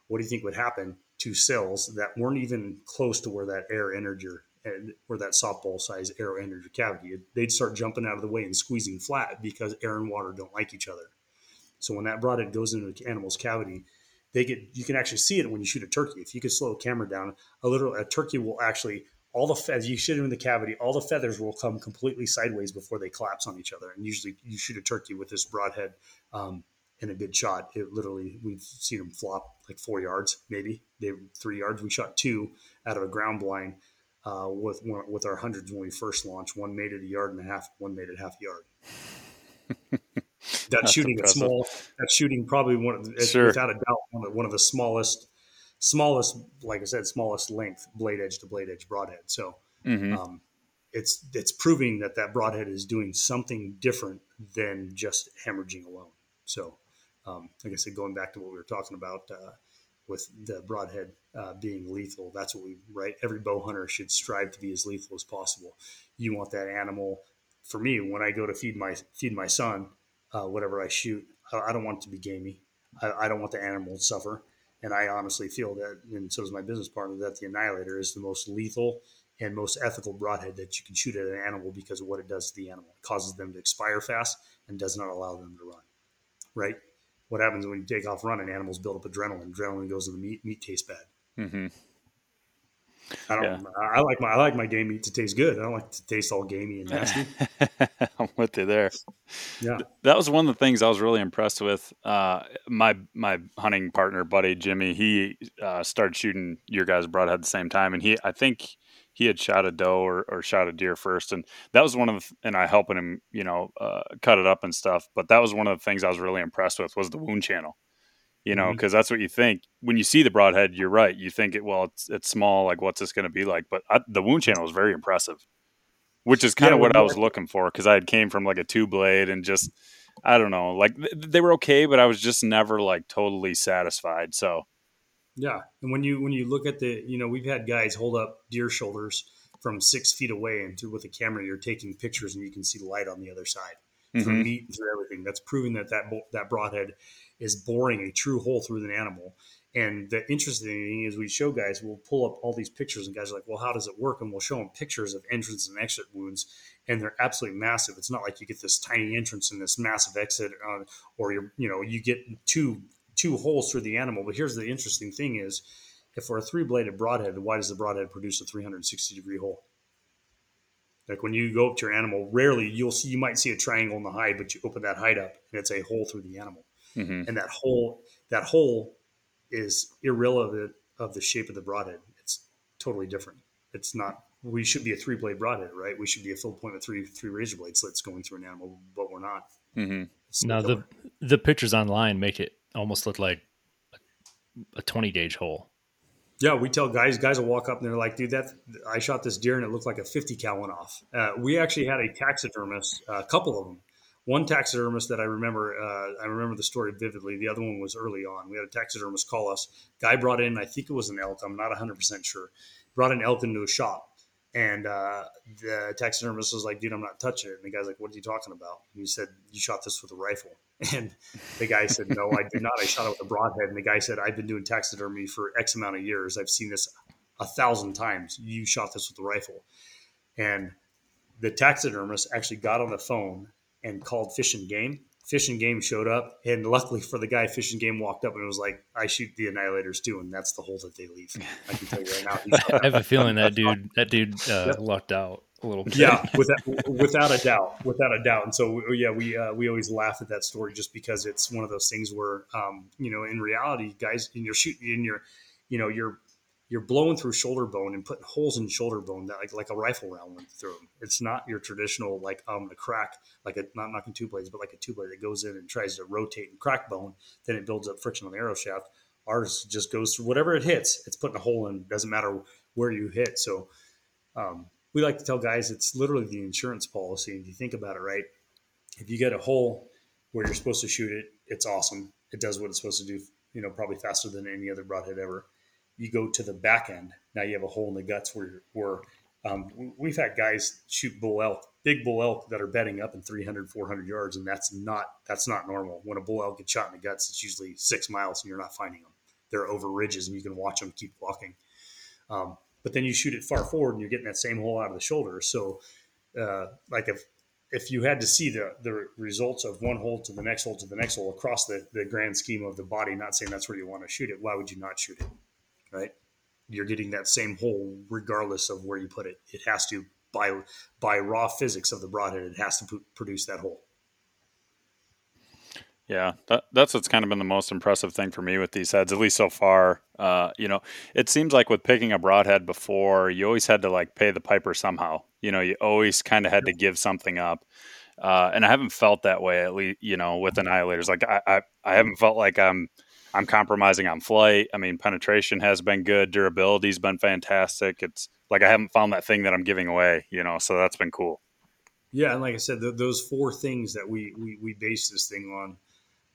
What do you think would happen to cells that weren't even close to where that air entered your where that softball size air entered your cavity. They'd start jumping out of the way and squeezing flat because air and water don't like each other. So when that broadhead goes into the animal's cavity, they get you can actually see it when you shoot a turkey. If you could slow a camera down, a little a turkey will actually all the feathers you shoot it in the cavity, all the feathers will come completely sideways before they collapse on each other. And usually, you shoot a turkey with this broadhead um, in a good shot. It literally we've seen them flop like four yards, maybe they three yards. We shot two out of a ground blind uh, with one, with our hundreds when we first launched. One made it a yard and a half. One made it half a yard. that's, shooting impressive. small. That's shooting probably one of sure. without a doubt one of, one of the smallest smallest like I said smallest length blade edge to blade edge broadhead. So. Mm-hmm. Um, it's it's proving that that broadhead is doing something different than just hemorrhaging alone. So um, like I said, going back to what we were talking about uh, with the broadhead uh, being lethal, that's what we right. Every bow hunter should strive to be as lethal as possible. You want that animal. For me, when I go to feed my feed my son, uh, whatever I shoot, I, don't want it to be gamey. I, I don't want the animal to suffer. And I honestly feel that, and so does my business partner, that the Annihilator is the most lethal and most ethical broadhead that you can shoot at an animal because of what it does to the animal. It causes them to expire fast and does not allow them to run. Right? what happens when you take off running? Animals build up adrenaline. Adrenaline goes to the meat. Meat tastes bad. Mm-hmm. I don't. Yeah. I like my I like my game meat to taste good. I don't like to taste all gamey and nasty. I'm with you there. Yeah, that was one of the things I was really impressed with. Uh, my my hunting partner, buddy Jimmy, he uh, started shooting your guys' broadhead at the same time, and he I think he had shot a doe or, or shot a deer first, and that was one of the, and I helping him, you know, uh, cut it up and stuff. But that was one of the things I was really impressed with was the wound channel you know, because mm-hmm. that's what you think when you see the broadhead. You're right. You think it well, it's it's small. Like, what's this going to be like? But I, the wound channel is very impressive, which is kind yeah, of what I was looking for because I had came from like a two blade and just I don't know, like th- they were okay, but I was just never like totally satisfied. So, yeah, and when you when you look at the, you know, we've had guys hold up deer shoulders from six feet away, and through with a camera, you're taking pictures, and you can see the light on the other side mm-hmm. through meat and through everything. That's proving that that that broadhead is boring a true hole through an animal. And the interesting thing is, we show guys, we'll pull up all these pictures, and guys are like, "Well, how does it work?" And we'll show them pictures of entrance and exit wounds, and they're absolutely massive. It's not like you get this tiny entrance and this massive exit, uh, or you you know you get two two holes through the animal. But here's the interesting thing: is if we're a three bladed broadhead, why does the broadhead produce a 360 degree hole? Like when you go up to your animal, rarely you'll see you might see a triangle in the hide, but you open that hide up and it's a hole through the animal mm-hmm. and that hole that hole is irrelevant of the shape of the broadhead. It's totally different. It's not. We should be a three blade broadhead, right? We should be a full point with three three razor blade slits going through an animal, but we're not. Mm-hmm. Now the the pictures online make it almost look like a twenty gauge hole. Yeah, we tell guys, guys will walk up and they're like, dude, that I shot this deer and it looked like a 50 cal went off. Uh, we actually had a taxidermist, a couple of them, one taxidermist that I remember, uh, I remember the story vividly. The other one was early on. We had a taxidermist call us. Guy brought in, I think it was an elk. I'm not 100% sure. Brought an elk into a shop. And uh, the taxidermist was like, dude, I'm not touching it. And the guy's like, what are you talking about? And he said, you shot this with a rifle. And the guy said, no, I did not. I shot it with a broadhead. And the guy said, I've been doing taxidermy for X amount of years. I've seen this a thousand times. You shot this with a rifle. And the taxidermist actually got on the phone and called Fish and Game. Fish and Game showed up, and luckily for the guy, Fish and Game walked up and was like, "I shoot the Annihilators too," and that's the hole that they leave. I can tell you right now. I have a feeling that dude, that dude, uh, lucked out a little bit. Yeah, without, without a doubt, without a doubt. And so, yeah, we uh, we always laugh at that story just because it's one of those things where, um, you know, in reality, guys, in your shoot, in your, you know, you're you're blowing through shoulder bone and putting holes in shoulder bone that like like a rifle round went through them. It's not your traditional like um the crack like a not knocking two blades, but like a two blade that goes in and tries to rotate and crack bone. Then it builds up friction on the arrow shaft. Ours just goes through whatever it hits. It's putting a hole in. Doesn't matter where you hit. So um, we like to tell guys it's literally the insurance policy. If you think about it, right? If you get a hole where you're supposed to shoot it, it's awesome. It does what it's supposed to do. You know, probably faster than any other broadhead ever you go to the back end. Now you have a hole in the guts where, where um, we've had guys shoot bull elk, big bull elk that are bedding up in 300, 400 yards, and that's not that's not normal. When a bull elk gets shot in the guts, it's usually six miles, and you're not finding them. They're over ridges, and you can watch them keep walking. Um, but then you shoot it far forward, and you're getting that same hole out of the shoulder. So, uh, like if if you had to see the the results of one hole to the next hole to the next hole across the the grand scheme of the body, not saying that's where you want to shoot it, why would you not shoot it? Right? You're getting that same hole regardless of where you put it. It has to by by raw physics of the broadhead, it has to p- produce that hole. Yeah, that, that's what's kind of been the most impressive thing for me with these heads, at least so far. Uh, you know, it seems like with picking a broadhead before, you always had to like pay the piper somehow. You know, you always kind of had to give something up. Uh, and I haven't felt that way at least, you know, with annihilators. Like I, I, I haven't felt like I'm I'm compromising on flight. I mean, penetration has been good, durability's been fantastic. It's like I haven't found that thing that I'm giving away, you know, so that's been cool. Yeah, and like I said, th- those four things that we, we we base this thing on,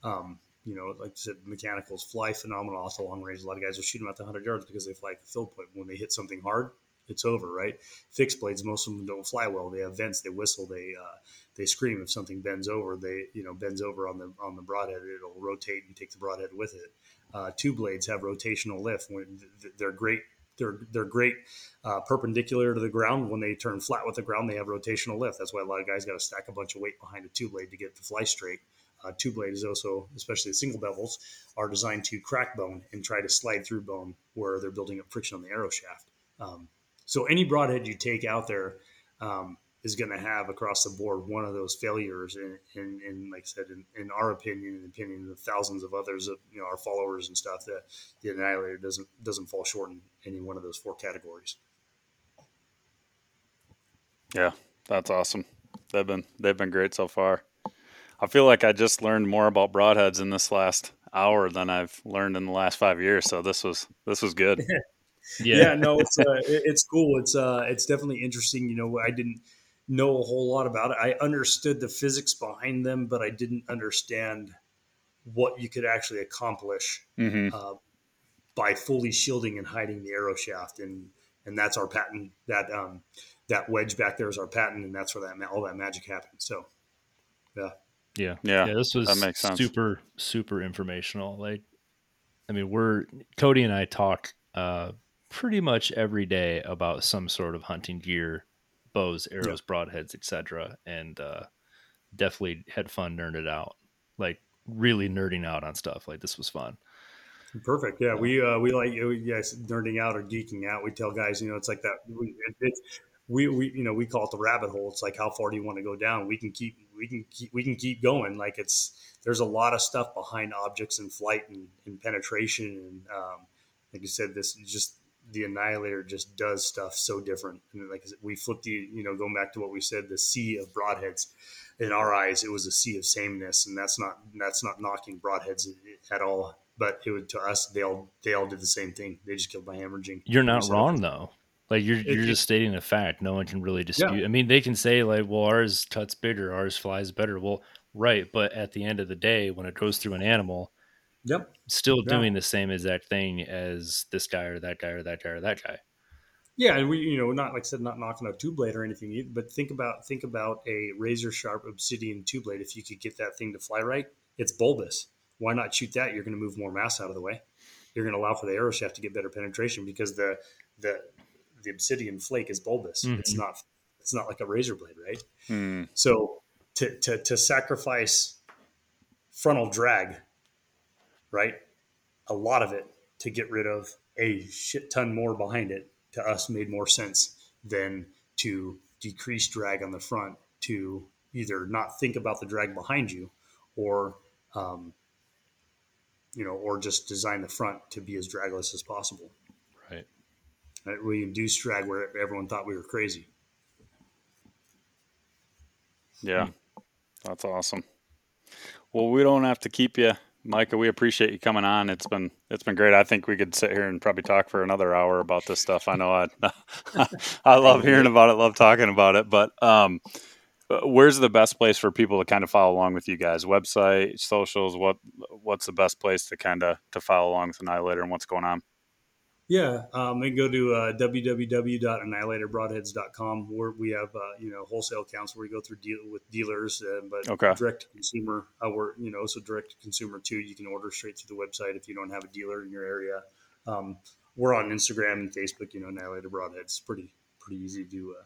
um, you know, like I said, mechanicals fly phenomenal off the long range. A lot of guys will shoot them at the 100 yards because they fly at the field point. When they hit something hard, it's over, right? Fixed blades, most of them don't fly well. They have vents, they whistle, they uh, they scream if something bends over. They you know bends over on the on the broadhead, it'll rotate and take the broadhead with it. Uh, two blades have rotational lift. When they're great, they're they're great uh, perpendicular to the ground. When they turn flat with the ground, they have rotational lift. That's why a lot of guys got to stack a bunch of weight behind a two blade to get the fly straight. uh, two blade is also, especially the single bevels, are designed to crack bone and try to slide through bone where they're building up friction on the arrow shaft. Um, so any broadhead you take out there um, is going to have across the board one of those failures. And, and, and like I said, in, in, our opinion, and the opinion of thousands of others, of you know our followers and stuff, that the Annihilator doesn't doesn't fall short in any one of those four categories. Yeah, that's awesome. They've been they've been great so far. I feel like I just learned more about broadheads in this last hour than I've learned in the last five years. So this was this was good. yeah. yeah, no, it's uh, it's cool. It's uh, it's definitely interesting. You know, I didn't know a whole lot about it. I understood the physics behind them, but I didn't understand what you could actually accomplish mm-hmm. uh, by fully shielding and hiding the arrow shaft. And and that's our patent. That um, that wedge back there is our patent, and that's where that all that magic happens. So, yeah. Yeah. Yeah. Yeah. This was super, super informational. Like, I mean, we're Cody and I talk uh, pretty much every day about some sort of hunting gear, bows, arrows, yeah. broadheads, etc. And uh, definitely had fun nerding it out. Like really nerding out on stuff. Like this was fun. Perfect. Yeah, we uh, we like yes, nerding out or geeking out. We tell guys, you know, it's like that. We, it, we, we you know we call it the rabbit hole. It's like how far do you want to go down? We can keep we can keep we can keep going. Like it's there's a lot of stuff behind objects in flight and, and penetration and um, like you said, this just the annihilator just does stuff so different. And like we flipped the you know going back to what we said, the sea of broadheads. In our eyes, it was a sea of sameness, and that's not that's not knocking broadheads at all. But it would to us, they all they all did the same thing. They just killed by hemorrhaging. You're not wrong though. Like you're you're just stating a fact. No one can really dispute. Yeah. I mean, they can say like, "Well, ours cuts bigger, ours flies better." Well, right, but at the end of the day, when it goes through an animal, yep, still yeah. doing the same exact thing as this guy or that guy or that guy or that guy. Yeah, and we, you know, not like I said, not knocking a two blade or anything, but think about think about a razor sharp obsidian two blade. If you could get that thing to fly right, it's bulbous. Why not shoot that? You're going to move more mass out of the way. You're going to allow for the arrow shaft to get better penetration because the the the obsidian flake is bulbous. Mm-hmm. It's not it's not like a razor blade, right? Mm. So to, to to sacrifice frontal drag, right? A lot of it to get rid of a shit ton more behind it to us made more sense than to decrease drag on the front to either not think about the drag behind you or um, you know or just design the front to be as dragless as possible Right, we Deuce drag where everyone thought we were crazy. Yeah, that's awesome. Well, we don't have to keep you, Micah. We appreciate you coming on. It's been it's been great. I think we could sit here and probably talk for another hour about this stuff. I know I I love hearing about it, love talking about it. But um, where's the best place for people to kind of follow along with you guys? Website, socials. What what's the best place to kind of to follow along with Annihilator and what's going on? Yeah, um, and go to uh, www.annihilatorbroadheads.com where we have uh, you know wholesale accounts where we go through deal with dealers, uh, but okay. direct to consumer. Uh, we're you know so direct to consumer too. You can order straight through the website if you don't have a dealer in your area. Um, we're on Instagram and Facebook. You know, Annihilator Broadheads. Pretty pretty easy to uh,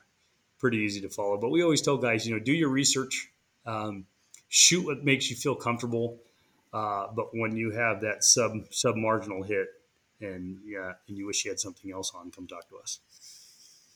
pretty easy to follow. But we always tell guys, you know, do your research, um, shoot what makes you feel comfortable. Uh, but when you have that sub sub marginal hit and yeah, and you wish you had something else on, come talk to us.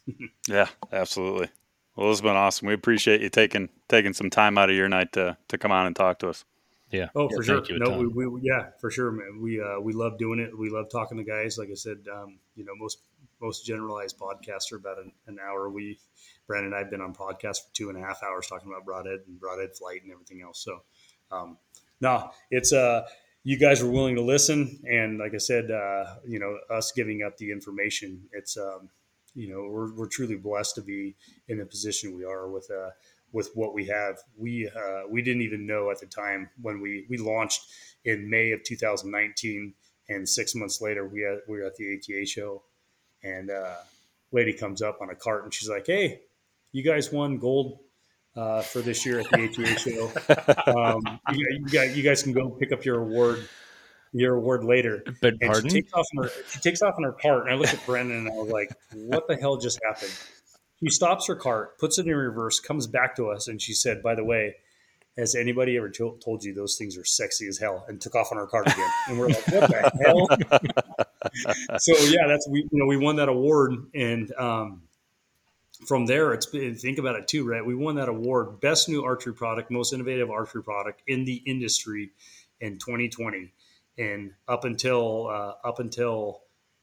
yeah, absolutely. Well, this has been awesome. We appreciate you taking taking some time out of your night to to come on and talk to us. Yeah. Oh, for sure. No, we, we, yeah, for sure, man. We uh, we love doing it. We love talking to guys. Like I said, um, you know, most most generalized podcasts are about an, an hour. We Brandon and I've been on podcasts for two and a half hours talking about broadhead and broadhead flight and everything else. So, um, no, it's uh you guys were willing to listen, and like I said, uh, you know, us giving up the information. It's um, you know, we're, we're truly blessed to be in the position we are with uh, with what we have. We uh, we didn't even know at the time when we we launched in May of 2019, and six months later we had, we were at the ATA show, and uh, lady comes up on a cart and she's like, "Hey, you guys won gold uh, for this year at the ATA show. Um, you, you, guys, you, guys, can go pick up your award, your award later. But pardon? She takes off in her, she takes off her cart, and I look at Brandon and I was like, "What the hell just happened?" She stops her cart, puts it in reverse, comes back to us, and she said, "By the way." has anybody ever to- told you those things are sexy as hell and took off on our again, And we're like, what the hell? so yeah, that's we you know we won that award and um, from there it's been, think about it too, right? We won that award, best new archery product, most innovative archery product in the industry in 2020, and up until uh, up until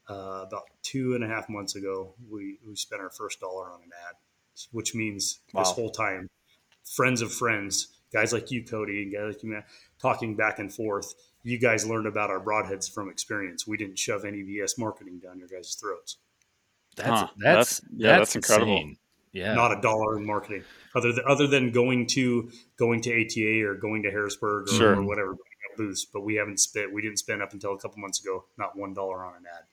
uh, about two and a half months ago, we we spent our first dollar on an ad, which means wow. this whole time, friends of friends guys like you, Cody, and guys like you, Matt, talking back and forth. You guys learned about our broadheads from experience. We didn't shove any BS marketing down your guys' throats. That's huh. that's, that's yeah, that's, that's incredible. Yeah, not a dollar in marketing other than other than going to going to ATA or going to Harrisburg or, sure. or whatever booths. But we haven't spent we didn't spend up until a couple months ago not one dollar on an ad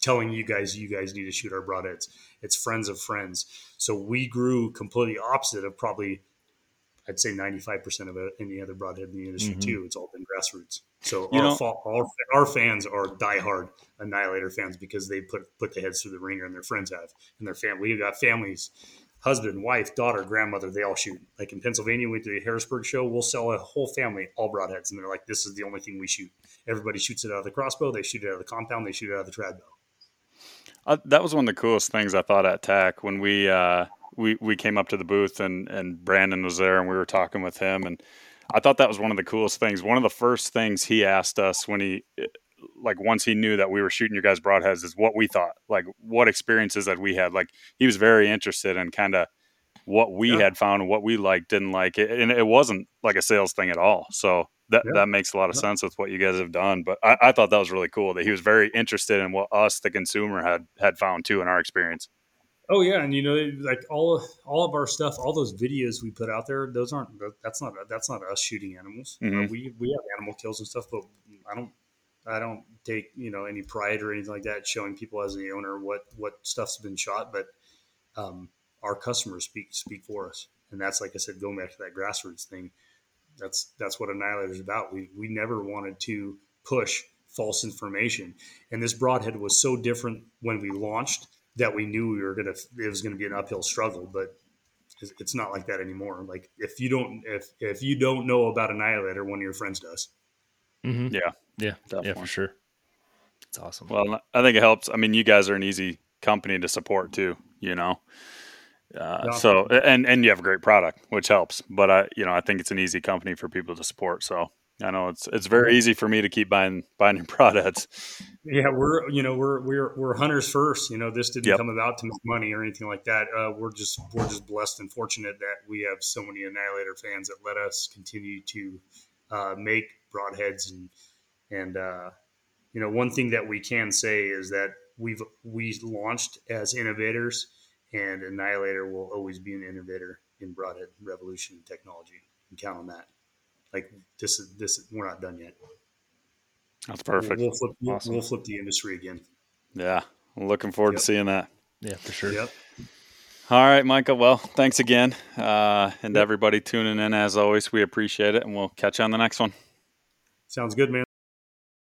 telling you guys you guys need to shoot our broadheads. It's friends of friends. So we grew completely opposite of probably I'd say 95% of it, any other broadhead in the industry mm-hmm. too. It's all been grassroots. So you our, our, our fans are diehard Annihilator fans because they put put the heads through the ringer and their friends have and their family. We've got families, husband, wife, daughter, grandmother. They all shoot. Like in Pennsylvania, we went to the Harrisburg show. We'll sell a whole family all broadheads, and they're like, "This is the only thing we shoot." Everybody shoots it out of the crossbow. They shoot it out of the compound. They shoot it out of the trad bow. Uh, that was one of the coolest things I thought at TAC when we uh, we we came up to the booth and and Brandon was there and we were talking with him and I thought that was one of the coolest things. One of the first things he asked us when he like once he knew that we were shooting your guys broadheads is what we thought, like what experiences that we had. Like he was very interested in kind of what we yeah. had found, what we liked, didn't like, it, and it wasn't like a sales thing at all. So that yeah. that makes a lot of yeah. sense with what you guys have done. But I, I thought that was really cool that he was very interested in what us, the consumer, had had found too in our experience. Oh yeah, and you know, like all of all of our stuff, all those videos we put out there, those aren't that's not that's not us shooting animals. Mm-hmm. Uh, we we have animal kills and stuff, but I don't I don't take you know any pride or anything like that showing people as the owner what what stuff's been shot, but um, our customers speak speak for us, and that's like I said, going back to that grassroots thing. That's that's what Annihilator is about. We we never wanted to push false information, and this broadhead was so different when we launched that we knew we were gonna it was gonna be an uphill struggle, but it's not like that anymore. Like if you don't if if you don't know about Annihilator, one of your friends does. Mm-hmm. Yeah, yeah, definitely. yeah, for sure. It's awesome. Well, I think it helps. I mean, you guys are an easy company to support too. You know, uh, so and and you have a great product, which helps. But I, you know, I think it's an easy company for people to support. So I know it's it's very easy for me to keep buying buying your products. Yeah, we're you know we're we're we're hunters first. You know, this didn't yep. come about to make money or anything like that. Uh, we're just we're just blessed and fortunate that we have so many Annihilator fans that let us continue to uh, make broadheads and and uh, you know one thing that we can say is that we've we launched as innovators, and Annihilator will always be an innovator in broadhead revolution technology. You can count on that like this is this we're not done yet. That's perfect. We'll, we'll flip, awesome. we'll, flip the industry again. Yeah, I'm looking forward yep. to seeing that. Yeah, for sure. Yep. All right, Micah. Well, thanks again, uh, and yep. everybody tuning in as always. We appreciate it, and we'll catch you on the next one. Sounds good, man.